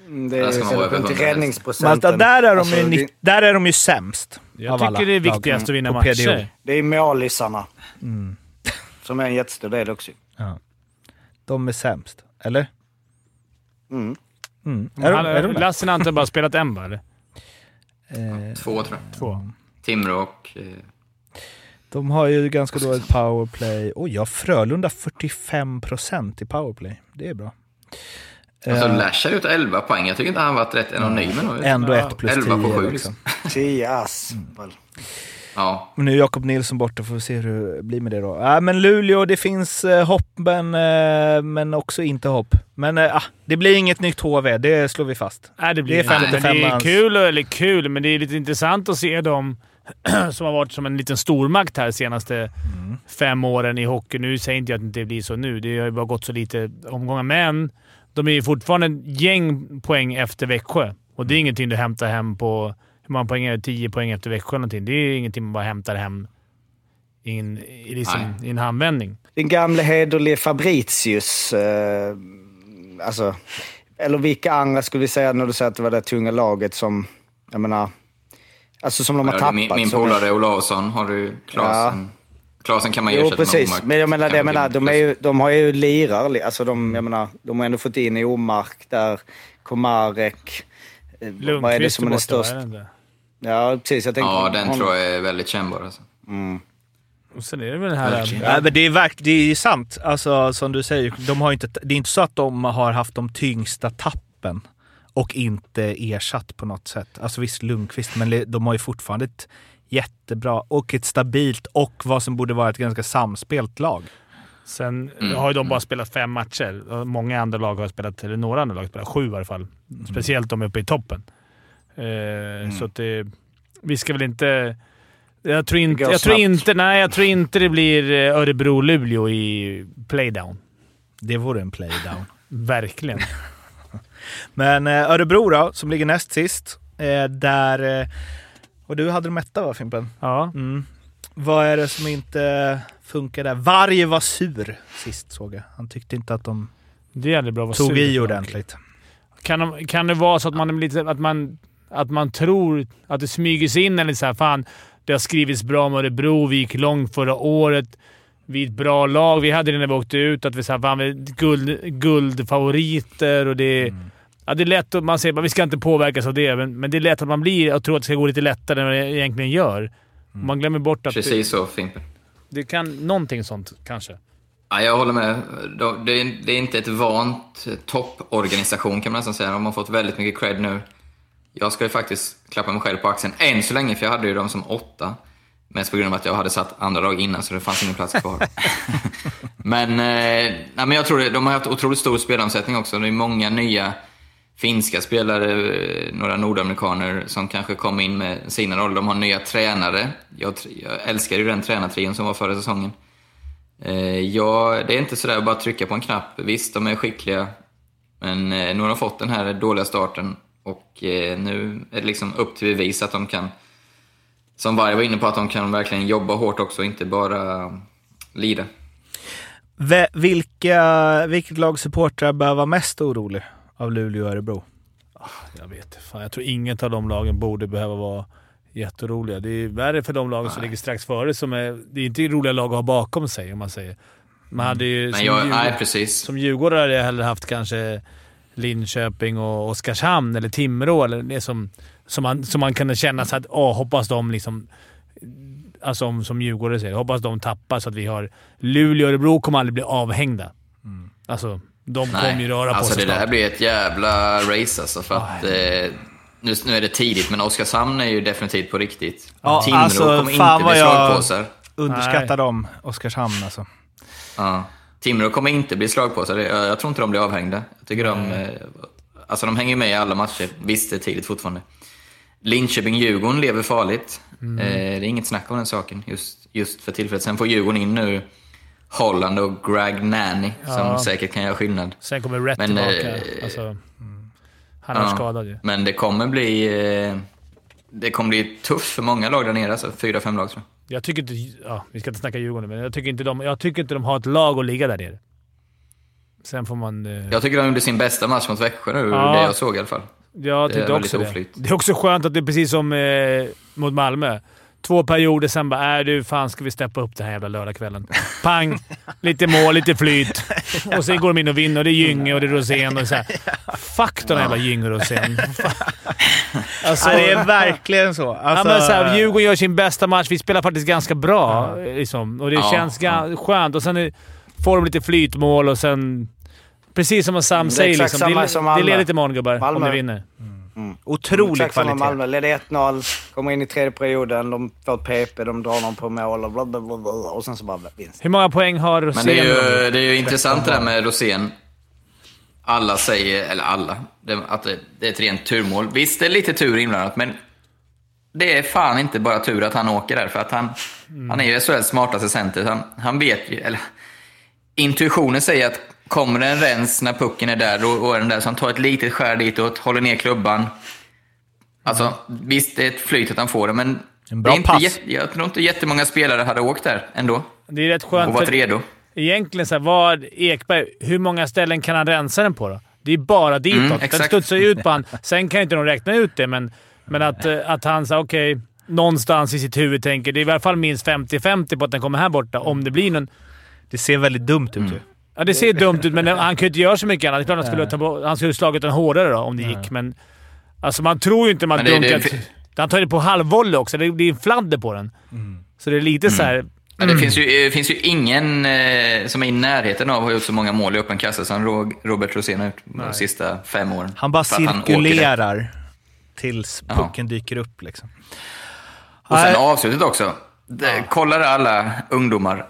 Mm, Det är ska man vara över inte 100 helst. räddningsprocenten. Men där, är de Alltså, ju, det- nitt- där är de ju sämst. Jag tycker alla det är viktigast att vinna på PDO. matcher. Det är målisarna. Mm. Som är en jättestor del också. De är sämst, eller? Mm. Mm. Är de, är de har inte bara spelat en va? Eller? Eh, Två tror jag. Två. Timrå och... Eh, De har ju ganska dåligt powerplay. Oj, ja, Frölunda 45% i powerplay. Det är bra. alltså Eh, Lash gjort 11 poäng. Jag tycker inte han varit rätt anonym nu. ändå Ja, 1 plus 11 på 10 7 liksom. liksom. *laughs* Väl. Ja. Men nu är Jakob Nilsson borta, får vi se hur det blir med det då. Äh, men Luleå, det finns eh, hopp, men, eh, men också inte hopp. Men eh, ah, det blir inget nytt HV, det slår vi fast. Nej, det blir Det är inte. Men det är 55-mans. kul, eller kul, men det är lite intressant att se dem *clears throat* som har varit som en liten stormakt här de senaste Mm. fem åren i hockey. Nu säger inte jag att det inte blir så nu. Det har ju bara gått så lite omgångar, men de är ju fortfarande en gäng poäng efter Växjö. Och det är ingenting du hämtar hem på... Hur många poäng är det? 10 poäng efter Växjö någonting. Det är ingenting man bara hämtar hem i en, i liksom, i en handvändning. Din gamle hederlige Fabricius. Eh, alltså, eller vilka andra skulle vi säga när du säger att det var det tunga laget som, jag menar, alltså som de har Ja, tappat. min min polare Olausson har du Klasen. Klasen kan man ju Jo, ersätta med precis. Omark. Men jag menar, det, jag menar de, är ju, de har ju lirar. Alltså de, jag menar, de har ändå fått in i Omark där, Komarek. eh, Vad är det Lundqvist som är den största? Ja, precis. Jag tänkte Ja, den honom. tror jag är väldigt kännbar. Alltså. Mm. Och sen är det väl det här... Verkligen. Ja, men det är, verk, det är ju sant, alltså, som du säger. De har inte, det är inte så att de har haft de tyngsta tappen och inte ersatt på något sätt. Alltså visst, Lundqvist, men de har ju fortfarande ett jättebra och ett stabilt och vad som borde vara ett ganska samspelt lag. Sen Mm. har ju de bara spelat fem matcher. Många andra lag har spelat, eller några andra lag har spelat sju i alla fall. Speciellt de uppe i toppen. Eh, Så att det, vi ska väl inte... Jag tror inte, jag tror inte, nej, jag tror inte det blir eh, Örebro-Luleå i playdown. Det vore en playdown. Verkligen. *laughs* Men eh, Örebro då, som ligger näst sist. Eh, där... Eh, och du hade dem etta va Fimpen? Ja. Mm. Vad är det som inte funkar där? Varje var sur sist såg jag. Han tyckte inte att de tog sur. i ordentligt. Kan, de, kan det vara så att man, lite, att man, att man tror att det smyger sig in eller så här, fan, det har skrivits bra om Örebro, vi gick långt förra året, vi är ett bra lag. Vi hade det när vi åkte ut, att vi, så här, fan, vi är guld, guldfavoriter och det, Mm. Ja, det är lätt att man säger att vi ska inte påverkas av det, men, men det är lätt att man blir och tror att det ska gå lite lättare än vad det egentligen gör. Man glömmer bort att Precis så, Fimpen. det, kan... Någonting sånt kanske. Ja, jag håller med. De- Det är, det är inte ett vant topporganisation kan man nästan säga. De har fått väldigt mycket cred nu. Jag ska ju faktiskt klappa mig själv på axeln än så länge, för jag hade ju dem som åtta. Mest på grund av att jag hade satt andra lag innan, så det fanns ingen plats kvar. *laughs* men, eh, nej, men jag tror det, de har haft otroligt stor spelaromsättning också. Det är många nya finska spelare, eh, några nordamerikaner som kanske kom in med sina roller. De har nya tränare. Jag, jag älskar ju den tränartrion som var förra säsongen. Eh, ja, det är inte sådär att bara trycka på en knapp. Visst, de är skickliga. Men eh, nu har de fått den här dåliga starten och eh, nu är det liksom upp till bevis att de kan, som Varg var inne på, att de kan verkligen jobba hårt också och inte bara lida. Vilka, vilket lag supportrar bör vara mest orolig av Luleå och Örebro? Jag vet fan, Jag tror inget av de lagen borde behöva vara jätteroliga. Det är värre för de lagen som ligger strax före. Som är, det är inte roliga lag att ha bakom sig, om man säger. Man hade ju, som, jag, nej, precis. som Djurgårdare hade jag hellre haft kanske Linköping och Oskarshamn eller Timrå. Eller det som, som, man, som man kunde känna så att åh, hoppas de liksom... Alltså som, som Djurgårdare säger. Hoppas de tappar så att vi har... Luleå och Örebro kommer aldrig bli avhängda. Alltså, de kommer ju röra på alltså sig det där snart. blir ett jävla race alltså. För att, eh, nu, nu är det tidigt, men Oskarshamn är ju definitivt på riktigt. Ja, Timrå alltså, kommer fan inte vad bli slagpåsar. Underskatta dem, Oskarshamn alltså. Ja. Timrå kommer inte bli slagpåsar. Jag, jag tror inte de blir avhängda. Jag tycker de... eh, Alltså de hänger med i alla matcher. Visst, det är tidigt fortfarande. Linköping-Djurgården lever farligt. Mm. Eh, det är inget snack om den saken just, just för tillfället. Sen får Djurgården in nu Holland och Greg Nanny Ja. som säkert kan göra skillnad. Sen kommer Men, tillbaka. eh, Alltså, han är Ja, skadad ju. Men det kommer bli... eh, Det kommer bli tufft för många lag där nere, alltså fyra, fem lag tror jag. Jag tycker inte... Ja, vi ska inte snacka Djurgården, men jag tycker inte de, jag tycker inte de har ett lag att ligga där nere. Sen får man... eh, Jag tycker de gjorde sin bästa match mot Växjö nu, Ja. det jag såg i alla fall. Jag Det tyckte också det. Det är också skönt att det är precis som eh, mot Malmö. Två perioder, sen bara äh, du, fan ska vi steppa upp den här jävla lördagskvällen. Pang! Lite mål, lite flyt. Och sen går de in och vinner och det är Gynge och det är Rosén och så här. Fuck de jävla Gynge och Rosén. Alltså, Ja, det är verkligen så. Alltså, ja, men så här, Djurgården gör sin bästa match. Vi spelar faktiskt ganska bra. Liksom. Och det Ja, känns ga- skönt. Och sen är, får de lite flytmål och sen... Precis som Sam det är säger, liksom, samma det, som det leder till imorgon gubbar, om ni vinner. Otrolig Exakt samma kvalitet. Malmö. Ledde 1-0, kommer in i tredje perioden, de får ett PP, de drar någon på mål och bla bla bla. bla och sen så bara vinst. Hur många poäng har Rosén? Men det är ju, det är ju intressant det där med Rosén. Alla säger, eller alla, att det, det är ett rent turmål. Visst, det är lite tur inblandat, men det är fan inte bara tur att han åker där, för att han, han är ju SHLs smartaste center. Han, han vet ju, eller intuitionen säger att kommer det en rens när pucken är där, då, då är den där. Så han tar ett litet skär ditåt, håller ner klubban. Alltså, visst, det är ett flyt att han får det, men En bra det är inte pass. jätte- jag tror inte jättemånga spelare hade åkt där ändå. Det är rätt skönt. Och varit redo. Egentligen så här, vad Ekberg, hur många ställen kan han rensa den på då? Det är bara ditåt. Mm, den studsar ju ut på han. *laughs* Sen kan ju inte de räkna ut det, men, men att, eh, att han sa okej, någonstans i sitt huvud tänker det är i alla fall minst 50-50 på att den kommer här borta. Om det blir någon... Det ser väldigt dumt ut ju. Ja, det ser dumt ut, men *laughs* han kan ju inte göra så mycket annat. Det är klart han skulle, ta bort, han skulle slagit den hårdare då, om det gick, men... Alltså man tror ju inte man dunkat... Han tar det på halvvolley också. Det blir en fladder på den. Så det är lite så här... Men det finns, ju, det finns ju ingen eh, som är i närheten av att ha gjort så många mål i öppen kasse som Ro- Robert Rosén har gjort de sista fem åren. Han bara att han cirkulerar tills pucken dyker upp. Liksom. Och sen avslutet också. Det, Kollar alla ungdomar.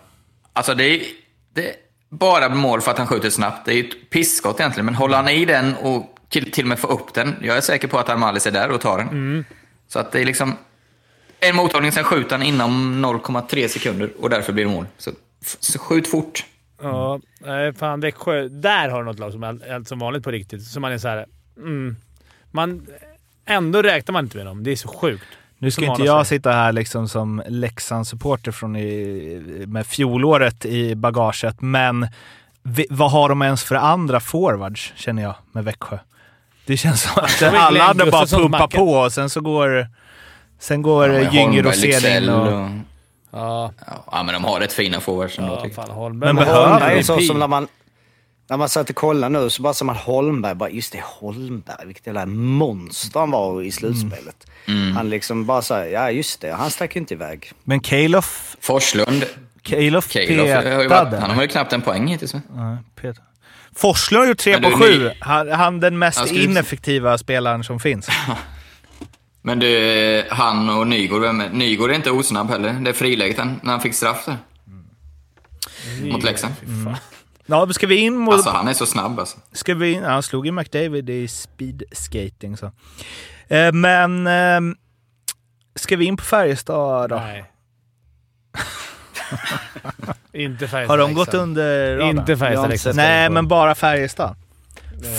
Alltså det det är bara mål för att han skjuter snabbt. Det är ju ett pisskott egentligen, men håller han i den och till, och med får upp den. Jag är säker på att Armalis är där och tar den. Mm. Så att det är liksom en mottagning, sen skjuter han inom 0,3 sekunder och därför blir det mål. Så, så skjut fort. Ja, fan Växjö. Där har du något lag som är som vanligt på riktigt. Som man är så här. Mm, man, ändå räknar man inte med dem. Det är så sjukt. Nu ska inte jag sitta här liksom som Leksandssupporter från i, med fjolåret i bagaget, men vi, vad har de ens för andra forwards, känner jag, med Växjö? Det känns som att *laughs* alla andra bara pumpar på och sen så går, sen går Ja, ja, Gynge Holmberg, Rosén in och... och... Ja, Ja, men de har rätt fina forwards ändå, ja tycker jag. Men behöver Holmberg är vi så Pi. som när man, när man satt och kollade nu så bara som att Holmberg, bara, just det Holmberg, vilket jävla monster han var i slutspelet. Mm. Han liksom bara såhär, ja just det, han stack ju inte iväg. Men Calof, Forslund, Calof petade. han har ju knappt en poäng hittills. pet- Forslund har gjort tre på sju. Han, han den mest skulle- ineffektiva spelaren som finns. *laughs* Men du, han och Nygård, vem är? Nygård är inte osnabb heller. Det är friläget han, när han fick straff där. Mot Leksand. Ja, men ska vi in mot... Alltså han är så snabb alltså. Ska vi in? Ja, han slog ju McDavid i speed skating så. Eh, men... ehm, ska vi in på Färjestad då? Nej. *laughs* inte Färjestad. Har de gått under radarn? Inte Färjestad Nej, men bara Färjestad.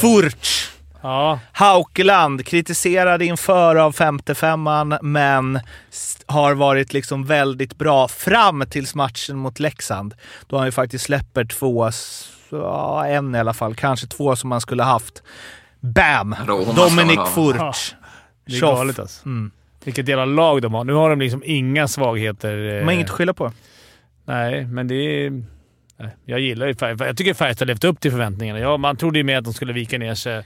Furch! Ja, Haukeland kritiserad inför av 55an men har varit liksom väldigt bra fram tills matchen mot Leksand. Då han ju faktiskt släpper två, ja, en i alla fall, kanske två som man skulle haft. Bam! Dominic ha. Furch. det är galet alltså. Mm. Vilket jävla lag de har. Nu har de liksom inga svagheter. De eh, har inget att skylla på. Nej, men det är... Jag gillar ju Färjestad. Jag tycker Färjestad har levt upp till förväntningarna. Ja, man trodde ju mer att de skulle vika ner sig.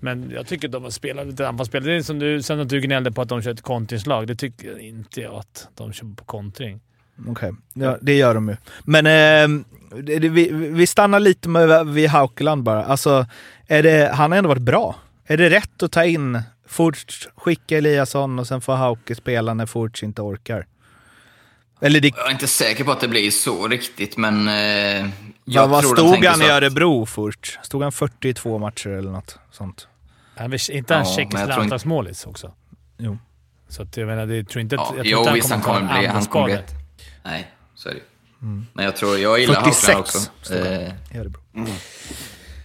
Men jag tycker att de har spelat lite anfallsspel. Det är som du, sen att du gnällde på att de kör ett kontringslag. Det tycker inte jag att de kör på kontring. Okej, ja, det gör de ju. Men eh, det, det, vi, vi stannar lite med, vid Haukeland bara. Alltså, är det, han har ändå varit bra. Är det rätt att ta in Furch, skicka Eliasson och sen få Hauke spela när Furch inte orkar? Eller det, Jag är inte säker på att det blir så riktigt, men... Eh, jag ja, vad tror stod han i Örebro Furch? Stod han 42 matcher eller något sånt? Han är inte han Ja, tjeckisk inte- landslagsmålis också? Jo. Så att jag menar, det, jag tror inte att... Ja, jag tror jo, inte visst han en kommer bli... Han kommer bli ett, nej. Så är det. Men jag tror, jag gillar 46 Haukeland också. står det. Eh, i Örebro.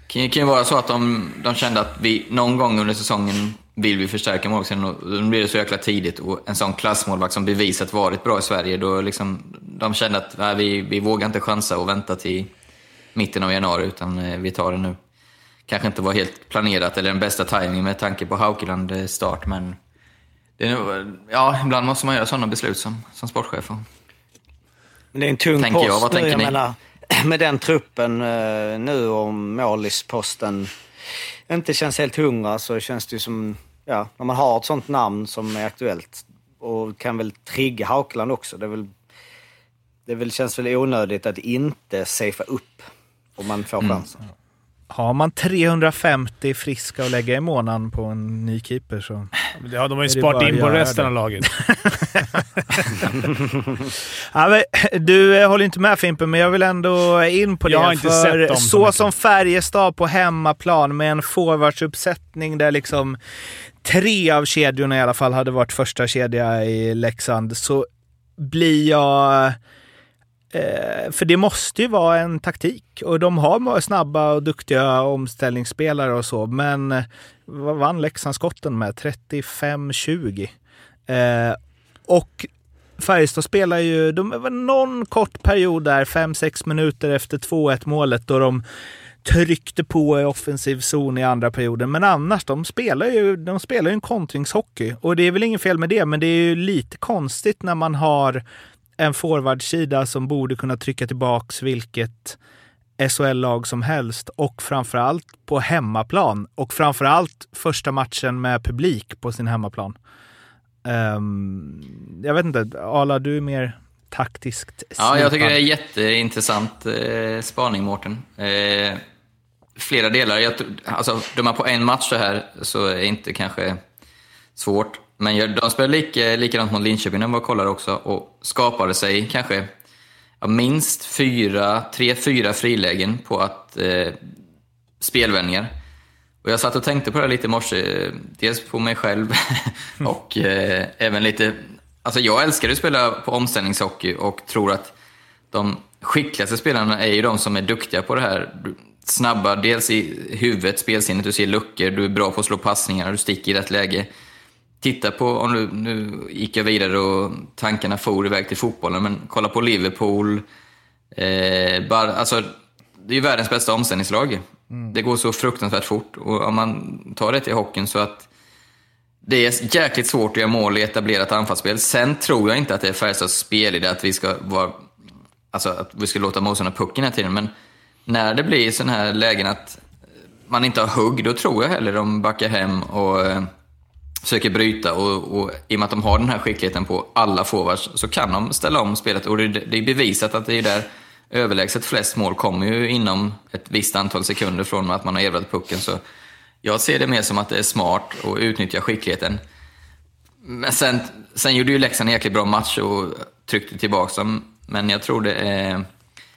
kan ju kan ju vara så att de, de kände att vi någon gång under säsongen vill vi förstärka målvakten och då blir det så jäkla tidigt och en sån klassmålvakt som bevisat varit bra i Sverige, då liksom, de kände att nej, vi, vi vågar inte chansa och vänta till mitten av januari utan eh, vi tar det nu. Kanske inte var helt planerat eller den bästa timingen med tanke på Haukeland eh, start men det är nog, ja, ibland måste man göra sådana beslut som, som sportchef. och- Men det är en tung Tänker post jag. Vad nu. tänker Jag ni? menar, *clears throat* med den truppen eh, nu om målisposten inte känns helt hundra så känns det ju som, ja, när man har ett sånt namn som är aktuellt och kan väl trigga Haukeland också. Det, är väl, det väl, känns väl onödigt att inte safea upp om man får chansen. Har man 350 friska att lägga i månaden på en ny keeper så... Ja, de har ju sparat in på resten av laget. *laughs* Ja, du eh, håller inte med Fimpen, men jag vill ändå in på det. Jag har inte för sett dem så så som Färjestad på hemmaplan med en forwardsuppsättning där liksom tre av kedjorna i alla fall hade varit första kedja i Leksand, så blir jag... Eh, för det måste ju vara en taktik och de har snabba och duktiga omställningsspelare och så, men eh, vad vann Leksand skotten med? 35-20. Eh, och Färjestad spelar ju, de var någon kort period där, 5-6 minuter efter 2-1 målet då de tryckte på i offensiv zon i andra perioden. Men annars, de spelar ju, de spelar ju en kontringshockey. Och det är väl inget fel med det, men det är ju lite konstigt när man har en forwardsida som borde kunna trycka tillbaks vilket SHL-lag som helst och framförallt på hemmaplan och framförallt första matchen med publik på sin hemmaplan. Ehm, jag vet inte, Ala, du är mer taktiskt Ja, jag tycker det är jätteintressant eh, spaning, Mårten. Eh, flera delar. Jag, alltså, döma på en match så här så är inte kanske svårt. Men de spelade lika, likadant mot Linköping när jag var och kollade också och skapade sig kanske ja, minst fyra, tre, fyra frilägen på att eh, spelvändningar. Och jag satt och tänkte på det lite i morse, eh, dels på mig själv *laughs* och eh, även lite... Alltså jag älskar att spela på omställningshockey och tror att de skickligaste spelarna är ju de som är duktiga på det här. Snabba, dels i huvudet, spelsinnet, du ser luckor, du är bra på att slå passningar, du sticker i rätt läge. Titta på, om du, nu gick jag vidare och tankarna for iväg till fotbollen, men kolla på Liverpool. Eh, bara, alltså, det är ju världens bästa omställningslag. Det går så fruktansvärt fort. Och om man tar det till hockeyn så att det är jäkligt svårt att göra mål i etablerat anfallsspel. Sen tror jag inte att det är Färjestads spelidé att vi ska vara alltså att vi ska låta motståndarna pucken hela tiden. Men när det blir sådana här lägen att man inte har hugg, då tror jag hellre de backar hem och eh, försöker bryta. Och, och i och med att de har den här skickligheten på alla forwards så kan de ställa om spelet. Och det, det är bevisat att det är där överlägset flest mål kommer ju inom ett visst antal sekunder från att man har erövrat pucken. Så jag ser det mer som att det är smart att utnyttja skickligheten. Men sen, sen gjorde ju Leksand en jäkligt bra match och tryckte tillbaka dem. Men jag tror det är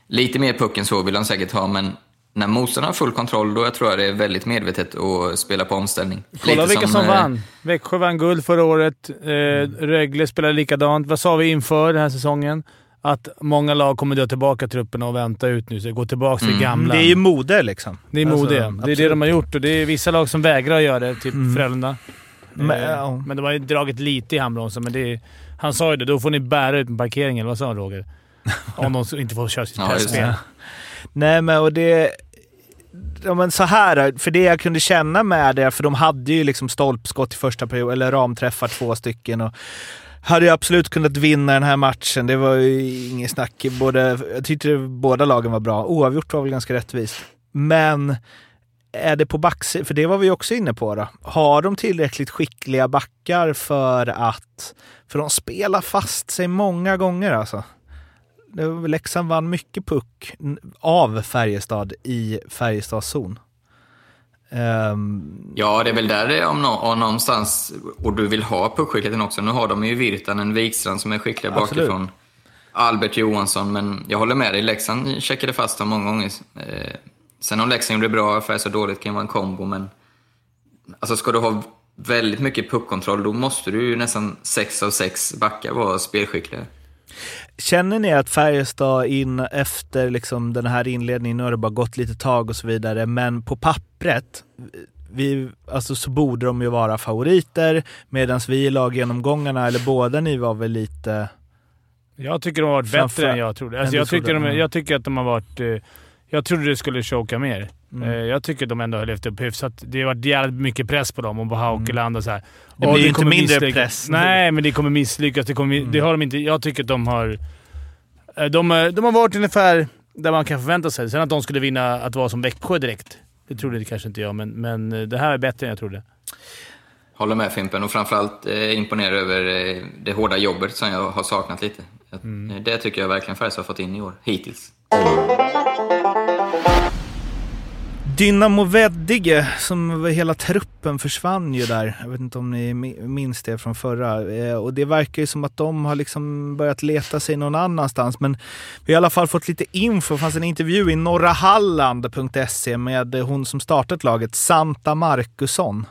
lite mer pucken så vill de säkert ha. Men när motståndaren har full kontroll, då jag tror jag det är väldigt medvetet att spela på omställning. Kolla Lite vilka som, eh, vann. Växjö vann guld förra året. Eh, Rögle spelade likadant. Vad sa vi inför den här säsongen? Att många lag kommer dra tillbaka trupperna och vänta ut nu. Så gå tillbaka till det gamla. Det är ju mode liksom. Det är Alltså, mode. det är absolut. det de har gjort och det är vissa lag som vägrar att göra det. Typ Frölunda. Men, Eh, ja. men de har ju dragit lite i handbromsen, men det är, han sa ju det. Då får ni bära ut parkeringen, eller vad sa han Roger? *laughs* Om de inte får köra sitt Ja, pressspel. Nej, men och det... Ja, men så här, för det jag kunde känna med det, för de hade ju liksom stolpskott i första perioden, eller ramträffar två stycken. Och hade ju absolut kunnat vinna den här matchen. Det var ju inget snack. Både, jag tyckte båda lagen var bra. Oavgjort var väl ganska rättvist. Men är det på backsidan, för det var vi också inne på då. Har de tillräckligt skickliga backar för att... För de spelar fast sig många gånger alltså. Leksand vann mycket puck av Färjestad i Färjestads zon. Ehm, Ja, det är väl där det är om, nå- om någonstans, och du vill ha puckskickligheten också. Nu har de ju Virtanen, Wikstrand som är skickliga Absolut. bakifrån. Albert Johansson, men jag håller med dig. Leksand checkade fast dem många gånger. Eh, sen om Leksand gjorde bra, för så dåligt kan vara en kombo, men alltså ska du ha väldigt mycket puckkontroll, då måste du ju nästan sex av sex backar vara spelskickliga. Känner ni att Färjestad in efter liksom den här inledningen, nu har det bara gått lite tag och så vidare, men på pappret vi, alltså så borde de ju vara favoriter medan vi i laggenomgångarna, eller båda ni var väl lite... Jag tycker de har varit bättre än jag trodde. Alltså jag, tycker trodde, de, mm. jag tycker att de har varit... eh, Jag trodde det skulle choka mer. Mm. Eh, Jag tycker att de ändå har levt upp hyfsat. Det har varit jävligt mycket press på dem och på Haukeland och så här. Det blir ju inte mindre misslyckas. press. Nej, men det kommer misslyckas. Det, kommer, det har de inte. Jag tycker att de har... eh, De, eh, de har varit ungefär där man kan förvänta sig. Sen att de skulle vinna att vara som Växjö direkt, det trodde kanske inte jag. Men, men det här är bättre än jag trodde. Håller med Fimpen och framförallt eh, imponerad över eh, det hårda jobbet som jag har saknat lite. Mm. Det tycker jag verkligen Färjestad har fått in i år, hittills. Dynamo Veddige, som hela truppen försvann ju där. Jag vet inte om ni mi- minns det från förra. Eh, Och det verkar ju som att de har liksom börjat leta sig någon annanstans. Men vi har i alla fall fått lite info. Det fanns en intervju i norrahalland.se med hon som startat laget, Santa Markusson.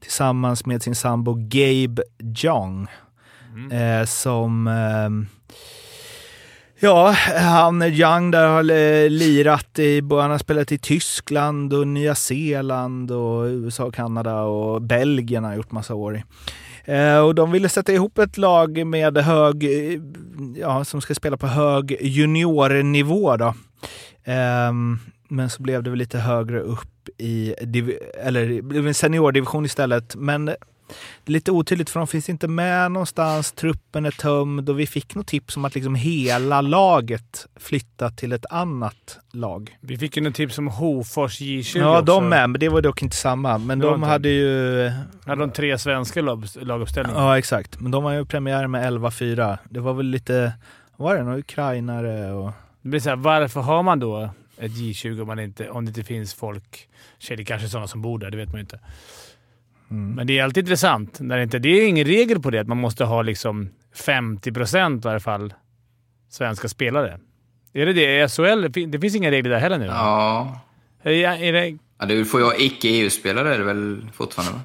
Tillsammans med sin sambo Gabe Jong. Eh, som... ehm, Ja, han Young där har eh, lirat i, han har spelat i Tyskland och Nya Zeeland och USA och Kanada och Belgien har han gjort massa år i. Eh, och de ville sätta ihop ett lag med hög, eh, ja, som ska spela på hög juniornivå då. Ehm, men så blev det väl lite högre upp i, eller det blev en seniordivision istället. Men det är lite otydligt för de finns inte med någonstans. Truppen är tömd och vi fick något tips om att liksom hela laget flyttat till ett annat lag. Vi fick ju något tips om Hofors J20 Ja, också. de med, men det var dock inte samma. Men Det de hade ju... Hade de tre svenska lag, laguppställningar? Ja, exakt. Men de har ju premiär med 11-4. Det var väl lite... Var det? Några ukrainare och... Det blir så här, varför har man då ett J20 om, man inte, om det inte finns folk? Det kanske är sådana som bor där, det vet man ju inte. Mm. Men det är alltid intressant. När det, inte, det är ingen regel på det, att man måste ha liksom 50 procent i varje fall svenska spelare. Är det det? SHL? Det finns inga regler där heller nu? Ja, Är, är det, ja du får ju vara icke-EU-spelare är det väl fortfarande va?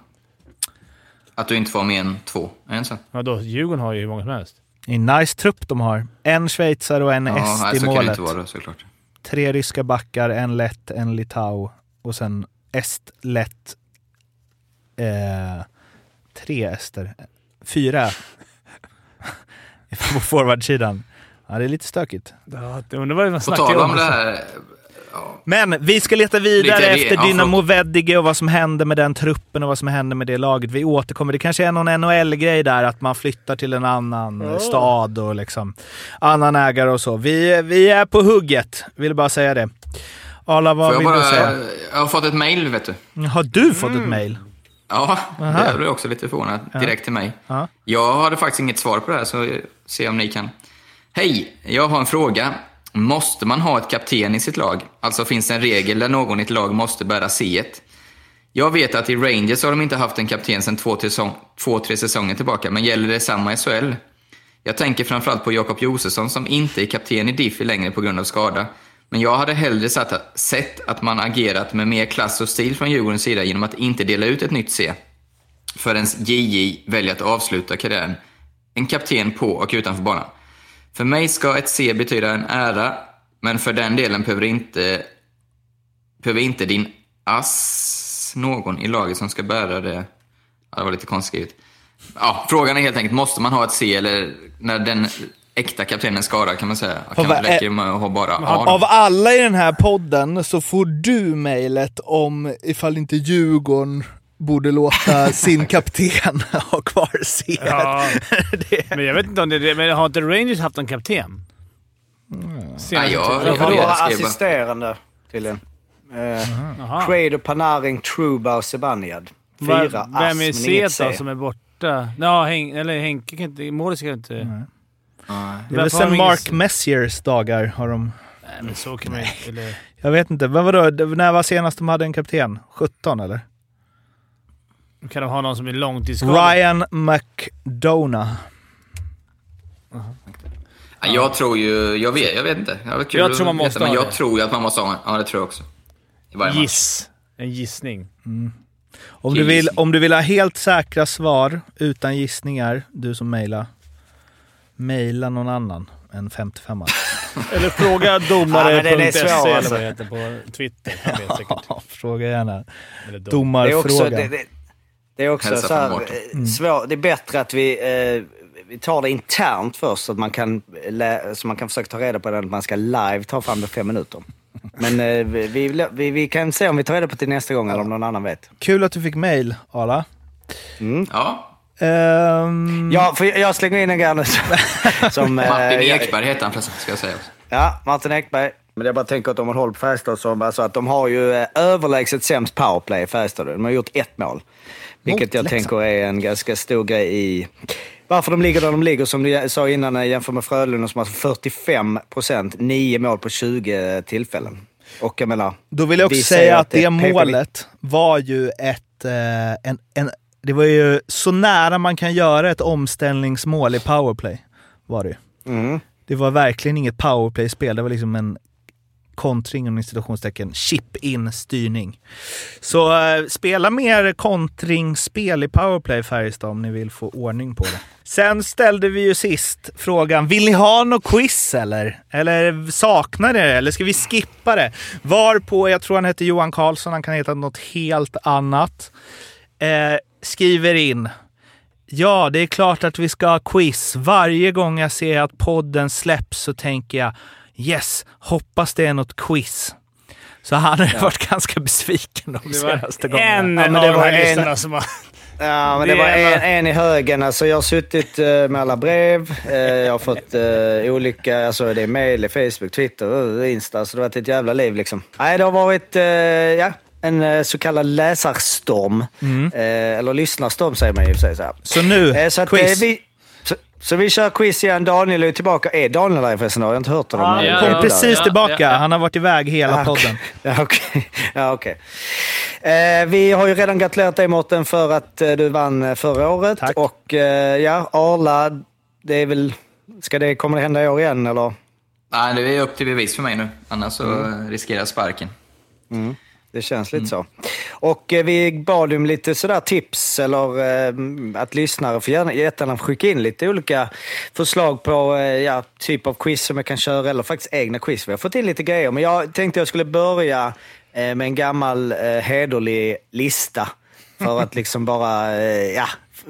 Att du inte får mer än två, inte så? ja, då, Djurgården har ju hur många som helst. Det är en nice trupp de har. En schweizare och en Ja, est i så kan det målet. inte vara såklart. Tre ryska backar, en lätt, en litau och sen est, lätt, eh, tre ester. Fyra *laughs* på forwardsidan. Ja, det är lite stökigt. Ja, jag undrar vad man snackar om om. det här, Men vi ska leta vidare Lite efter ja, Dynamo Veddige och vad som hände med den truppen och vad som hände med det laget. Vi återkommer. Det kanske är någon NHL-grej där, att man flyttar till en annan stad och liksom annan ägare och så. Vi, vi är på hugget, vill bara säga det. Arla, vad vill du bara... säga? Jag har fått ett mail, vet du. Har du fått ett mail? Ja, Aha. det blev också lite förvånad. Direkt till mig. Ja. Jag hade faktiskt inget svar på det här, så se om ni kan. Hej, jag har en fråga. Måste man ha ett kapten i sitt lag? Alltså finns det en regel där någon i ett lag måste bära C1? Jag vet att i Rangers har de inte haft en kapten sedan två, till säsong, två tre säsonger tillbaka, men gäller det samma i SHL? Jag tänker framförallt på Jakob Josefsson som inte är kapten i Diffie längre på grund av skada. Men jag hade hellre sett att, man agerat med mer klass och stil från Djurgårdens sida genom att inte dela ut ett nytt C förrän JJ väljer att avsluta karriären. En kapten på och utanför banan. För mig ska ett C betyda en ära, men för den delen behöver inte, behöver inte din ass någon i laget som ska bära det. Ja, det var lite konstigt skrivet. Ja, frågan är helt enkelt, måste man ha ett C eller när den äkta kaptenen är skadad kan man säga. Kan vad man räcker med att ha bara Av alla i den här podden så får du mejlet om ifall inte Djurgården borde låta *laughs* sin kapten ha kvar C. Ja, *laughs* men jag vet inte om det är det. Men har inte Rangers haft en kapten? Nej, jag- tiden. jag- Han jag var skrev bara- assisterande tydligen. Uh, Jaha. Quader Panarin, Truba och. Va- Fyra ass, Vem är Zeta som är borta? Ja, Hen eller Henke kan inte... Målis kan inte... Nej. Det är väl sen Mark ingen- Messiers dagar har de... Nej, men så kan man. Eller... Jag vet inte, men vadå? Det- När var senast de hade en kapten? 17 eller? Kan de ha någon som är långtidsskadad? Ryan McDonough. Ja, Jag tror ju, jag vet, jag vet inte. Jag, kul Jag tror man veta, måste Men ha jag det. tror ju att man måste ha en. Ja, det tror jag också. Varje match. Giss. En gissning. Om du, vill, om du vill ha helt säkra svar utan gissningar, du som mejlar. Mejla någon annan än 55 *laughs* Eller fråga Ja, domare.se svår, eller alltså. vad det heter på Twitter. Han vet *laughs* säkert. Ja, Fråga gärna. Eller dom. Det är också, det, det, är också så här, Mårten. eh, svår, det är bättre att vi, eh, vi tar det internt först så att man kan, lä- så man kan försöka ta reda på det, att man ska live ta fram det fem minuter. Men eh, vi, vi, vi, kan se om vi tar reda på det till nästa gång eller om någon annan vet. Kul att du fick mejl, Arla. Ja, Ehm, Ja, för jag slänger in en grej nu *laughs* som... eh, Martin Ekberg heter han förresten, ska jag säga. Ja, Martin Ekberg. Men jag bara tänker att om man håller på Färjestad så alltså att de har ju eh, överlägset sämst powerplay i Färjestad. De har gjort ett mål. Vilket jag Leksand. tänker är en ganska stor grej i varför de ligger där de ligger. Som du sa innan, eh, jämfört med Frölunda som har 45 procent, 9 mål på 20 tillfällen. Och jag menar... Då vill jag också säga att det målet var ju ett... En, en, det var ju så nära man kan göra ett omställningsmål i powerplay. Var det. Mm. Det var verkligen inget powerplay-spel. Det var liksom en kontring, inom citationstecken, chip-in styrning. Så eh, spela mer kontringsspel i powerplay Färjestad om ni vill få ordning på det. Sen ställde vi ju sist frågan, vill ni ha något quiz eller? Eller saknar det Eller ska vi skippa det? Varpå, jag tror han heter Johan Karlsson, han kan heta något helt annat. Eh, skriver in. Ja, det är klart att vi ska ha quiz. Varje gång jag ser att podden släpps så tänker jag yes, hoppas det är något quiz. Så han har varit ganska besviken de Det var senaste gångerna. en Ja, men det de var en- som har... Ja, men det, var en, en i högen. Alltså, jag har suttit eh, med alla brev. Eh, jag har fått eh, olika, alltså det är mail, Facebook, Twitter, Insta. Så det har varit ett jävla liv liksom. Nej, det har varit, eh, ja, en eh, så kallad läsarstorm. Eh, eller lyssnarstorm säger man ju. Så, här. Så nu, Eh, så, att, quiz. vi, så, så vi kör quiz igen. Daniel är tillbaka. Är Daniel här förresten? Jag har inte hört honom. Ja, Han kom ja, precis ja, tillbaka. ja, ja. Han har varit iväg hela Ah, podden. *laughs* Ja, okej. Ja, okej. Eh, vi har ju redan gratulerat dig Mårten för att eh, du vann förra året. Tack. Och eh, ja, Arla, det är väl... Ska det, kommer det hända i år igen eller? Nej, det är upp till bevis för mig nu. Annars så Mm. riskerar jag sparken. Det känns lite så. Och eh, vi bad om lite sådär tips eller eh, att lyssnare får gärna, jättegärna skicka in lite olika förslag på eh, ja, typ av quiz som jag kan köra eller faktiskt egna quiz. Vi har fått in lite grejer men jag tänkte jag skulle börja med en gammal hederlig lista. För att *laughs* liksom bara, ja,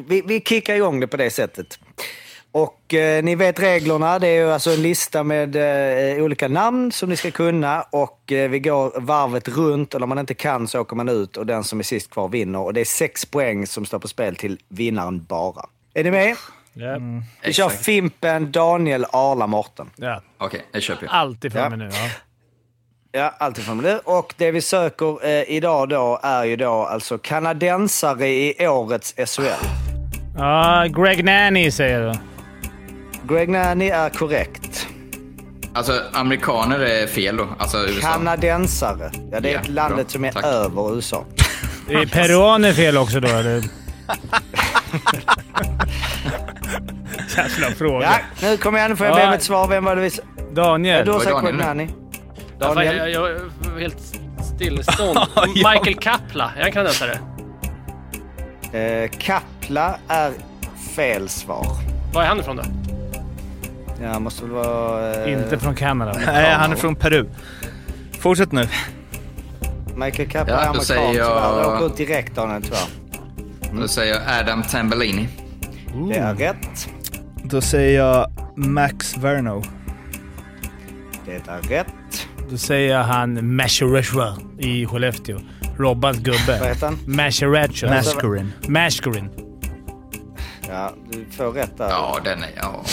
vi, vi kickar igång det på det sättet. Och eh, ni vet reglerna. Det är ju alltså en lista med eh, olika namn som ni ska kunna. Och eh, vi går varvet runt. Och när man inte kan så åker man ut och den som är sist kvar vinner. Och det är sex poäng som står på spel till vinnaren bara. Är ni med? Ja. Vi kör Fimpen, Daniel, Arla, Morten. Ja. Okej, det köper jag. Alltid framme Ja. nu. Ja. Ja, alltid från det. Och det vi söker eh, idag då är ju då alltså kanadensare i årets SHL. ja, Greg Nanny säger du. Greg Nanny är korrekt. Alltså, amerikaner är fel då. Alltså USA. Kanadensare. Ja, det är Ja, ett landet bra. som är Tack. över USA. Är peruaner fel också då, eller? *laughs* Jävla fråga. Ja, nu kommer jag. Nu får jag Ja. be om ett svar. Vem var det vi... sa- Ja, Daniel. du har sagt Daniel. Därför Daniel. jag, jag är helt stillestånd. *laughs* Michael Kapla, är han kanadensare? Eh, Kapla är fel svar. Var är han ifrån då? Ja, måste väl vara... Eh, Inte från Kanada. Nej, han är från Peru. Fortsätt nu. Michael Kapla Ja, är då amerikan säger jag- tyvärr. Han åker ut direkt Daniel tyvärr. Då säger jag Adam Tambellini. Det är rätt. Då säger jag Max Verno. Det är rätt. Då säger jag han Maschereshwa i Skellefteå. Robbans Vad gubbe. heter han? Maschereshwa. Mascarin. Mashkarin. Ja, du får rätt där. Ja, den är... Ja.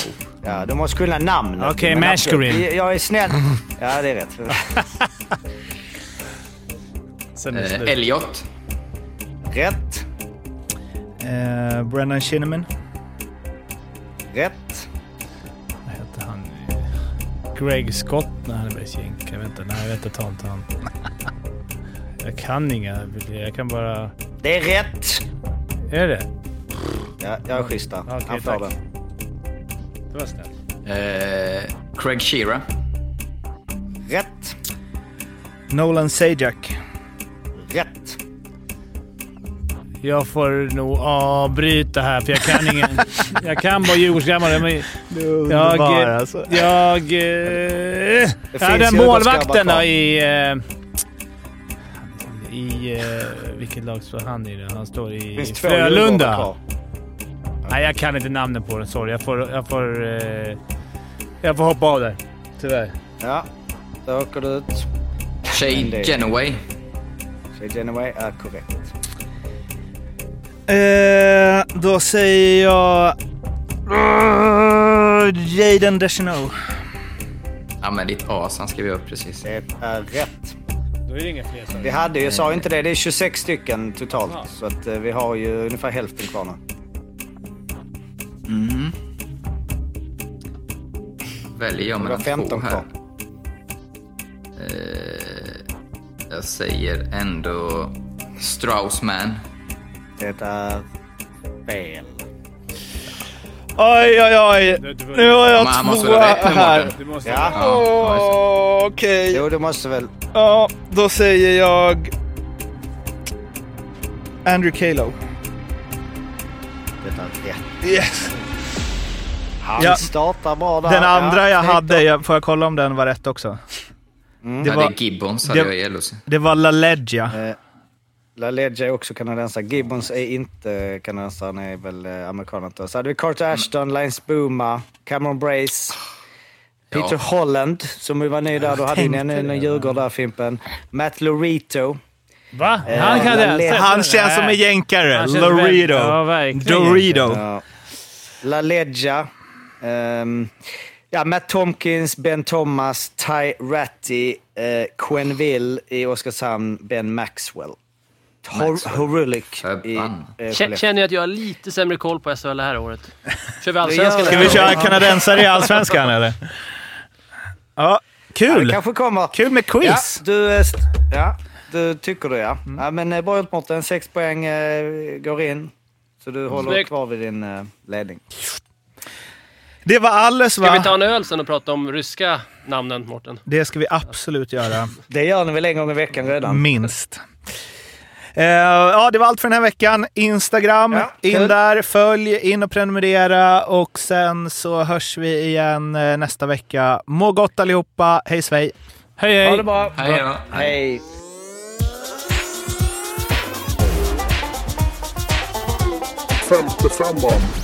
Ja, du måste kunna namnet. Okej, Men Mashkarin. absolut, Jag är snäll. *laughs* Ja, det är rätt. *laughs* Sen är det Eh. Elliot. Rätt. Eh, Brennan Shinniman. Rätt. Vad heter han? Greg Scott? Nej, han är bara jänka. Vänta, nej jag vet inte. Ta inte han. *laughs* Jag kan inga. Jag kan bara... Det är rätt. Är det? Ja, jag är schysst. Okej, Han får den. Det var snällt. Eh, Craig Shearer. Rätt. Nolan Sajak. Rätt. Jag får nog avbryta här, för jag kan ingen... *laughs* jag kan bara Djurgårdsgrabbar. men Jag... underbar, alltså. Jag... eh, Det ja, den målvakten då i... eh, I... eh, vilket lag står han i? då? Han står i Frölunda. Nej, jag kan inte namnet på den. Sorry. Jag får... Jag får, eh, jag får hoppa av där. Tyvärr. Ja, då åker du ut. Shay Genoway. Shay Genoway är korrekt. Eh, då säger jag... Uh, Jaden Deschanel. Ja, men ditt as han skrev jag upp precis. Det är rätt. Då är det inga fler Vi hade ju, sa inte det, det är 26 stycken totalt. Så att eh, vi har ju ungefär hälften kvar nu. Mm. Väljer jag mellan 15 två här. kvar. Eh, jag säger ändå Straussman. Det är fel. Oj, oj, oj. Nu har jag två här. Du måste... Ja, Åh, Okej. jo det måste väl. Ja, då säger jag... Andrew Calo. Yes. Han Ja. startar bra där. Den andra Ja, jag hade, jag, får jag kolla om den var rätt också? Mm. Det var, var, det är Gibbons hade det- jag i det var La Leggia. Eh, La Leggia är också kanadensare. Gibbons är inte kanadensare, han är väl eh, amerikan. Så hade vi Carter Ashton, Lines Booma, Cameron Brace, Peter Ja. Holland som vi var ny där. Då hade vi en, en. Djurgård där, Fimpen. Matt Lorito. Va? Eh, Han kan det? Han känns som en jänkare. Lorito. Ja. Dorito. Ja. La Leggia. Ehm, ja, Matt Tomkins, Ben Thomas, Ty Ratty, uh, Quenville i Oskarshamn, Ben Maxwell. Hor- Maxwell. Horulik i eh. Känner jag att jag har lite sämre koll på SHL det här året. Kör vi allsvenskan? Ska vi köra kanadensare i Allsvenskan eller? Ja, Ja, det kul! kanske kommer. Kul med Ja, quiz! du, eh, ja, du tycker det ja. Mm. ja men eh, bra gjort Mårten. Sex poäng eh, går in. Så du håller Snyggt. kvar vid din eh, ledning. Det var alldeles Ska vi ta va? en öl sen och prata om ryska namnen, Mårten? Det ska vi absolut göra. Det gör ni väl en gång i veckan redan? Minst. Eh, ja, det var allt för den här veckan. Instagram, Ja, in kul. där, följ, in och prenumerera och sen så hörs vi igen eh, nästa vecka. Må gott allihopa, hej svej! Hej, hej! Ha det bra. Hej då. Hej. Femte femman.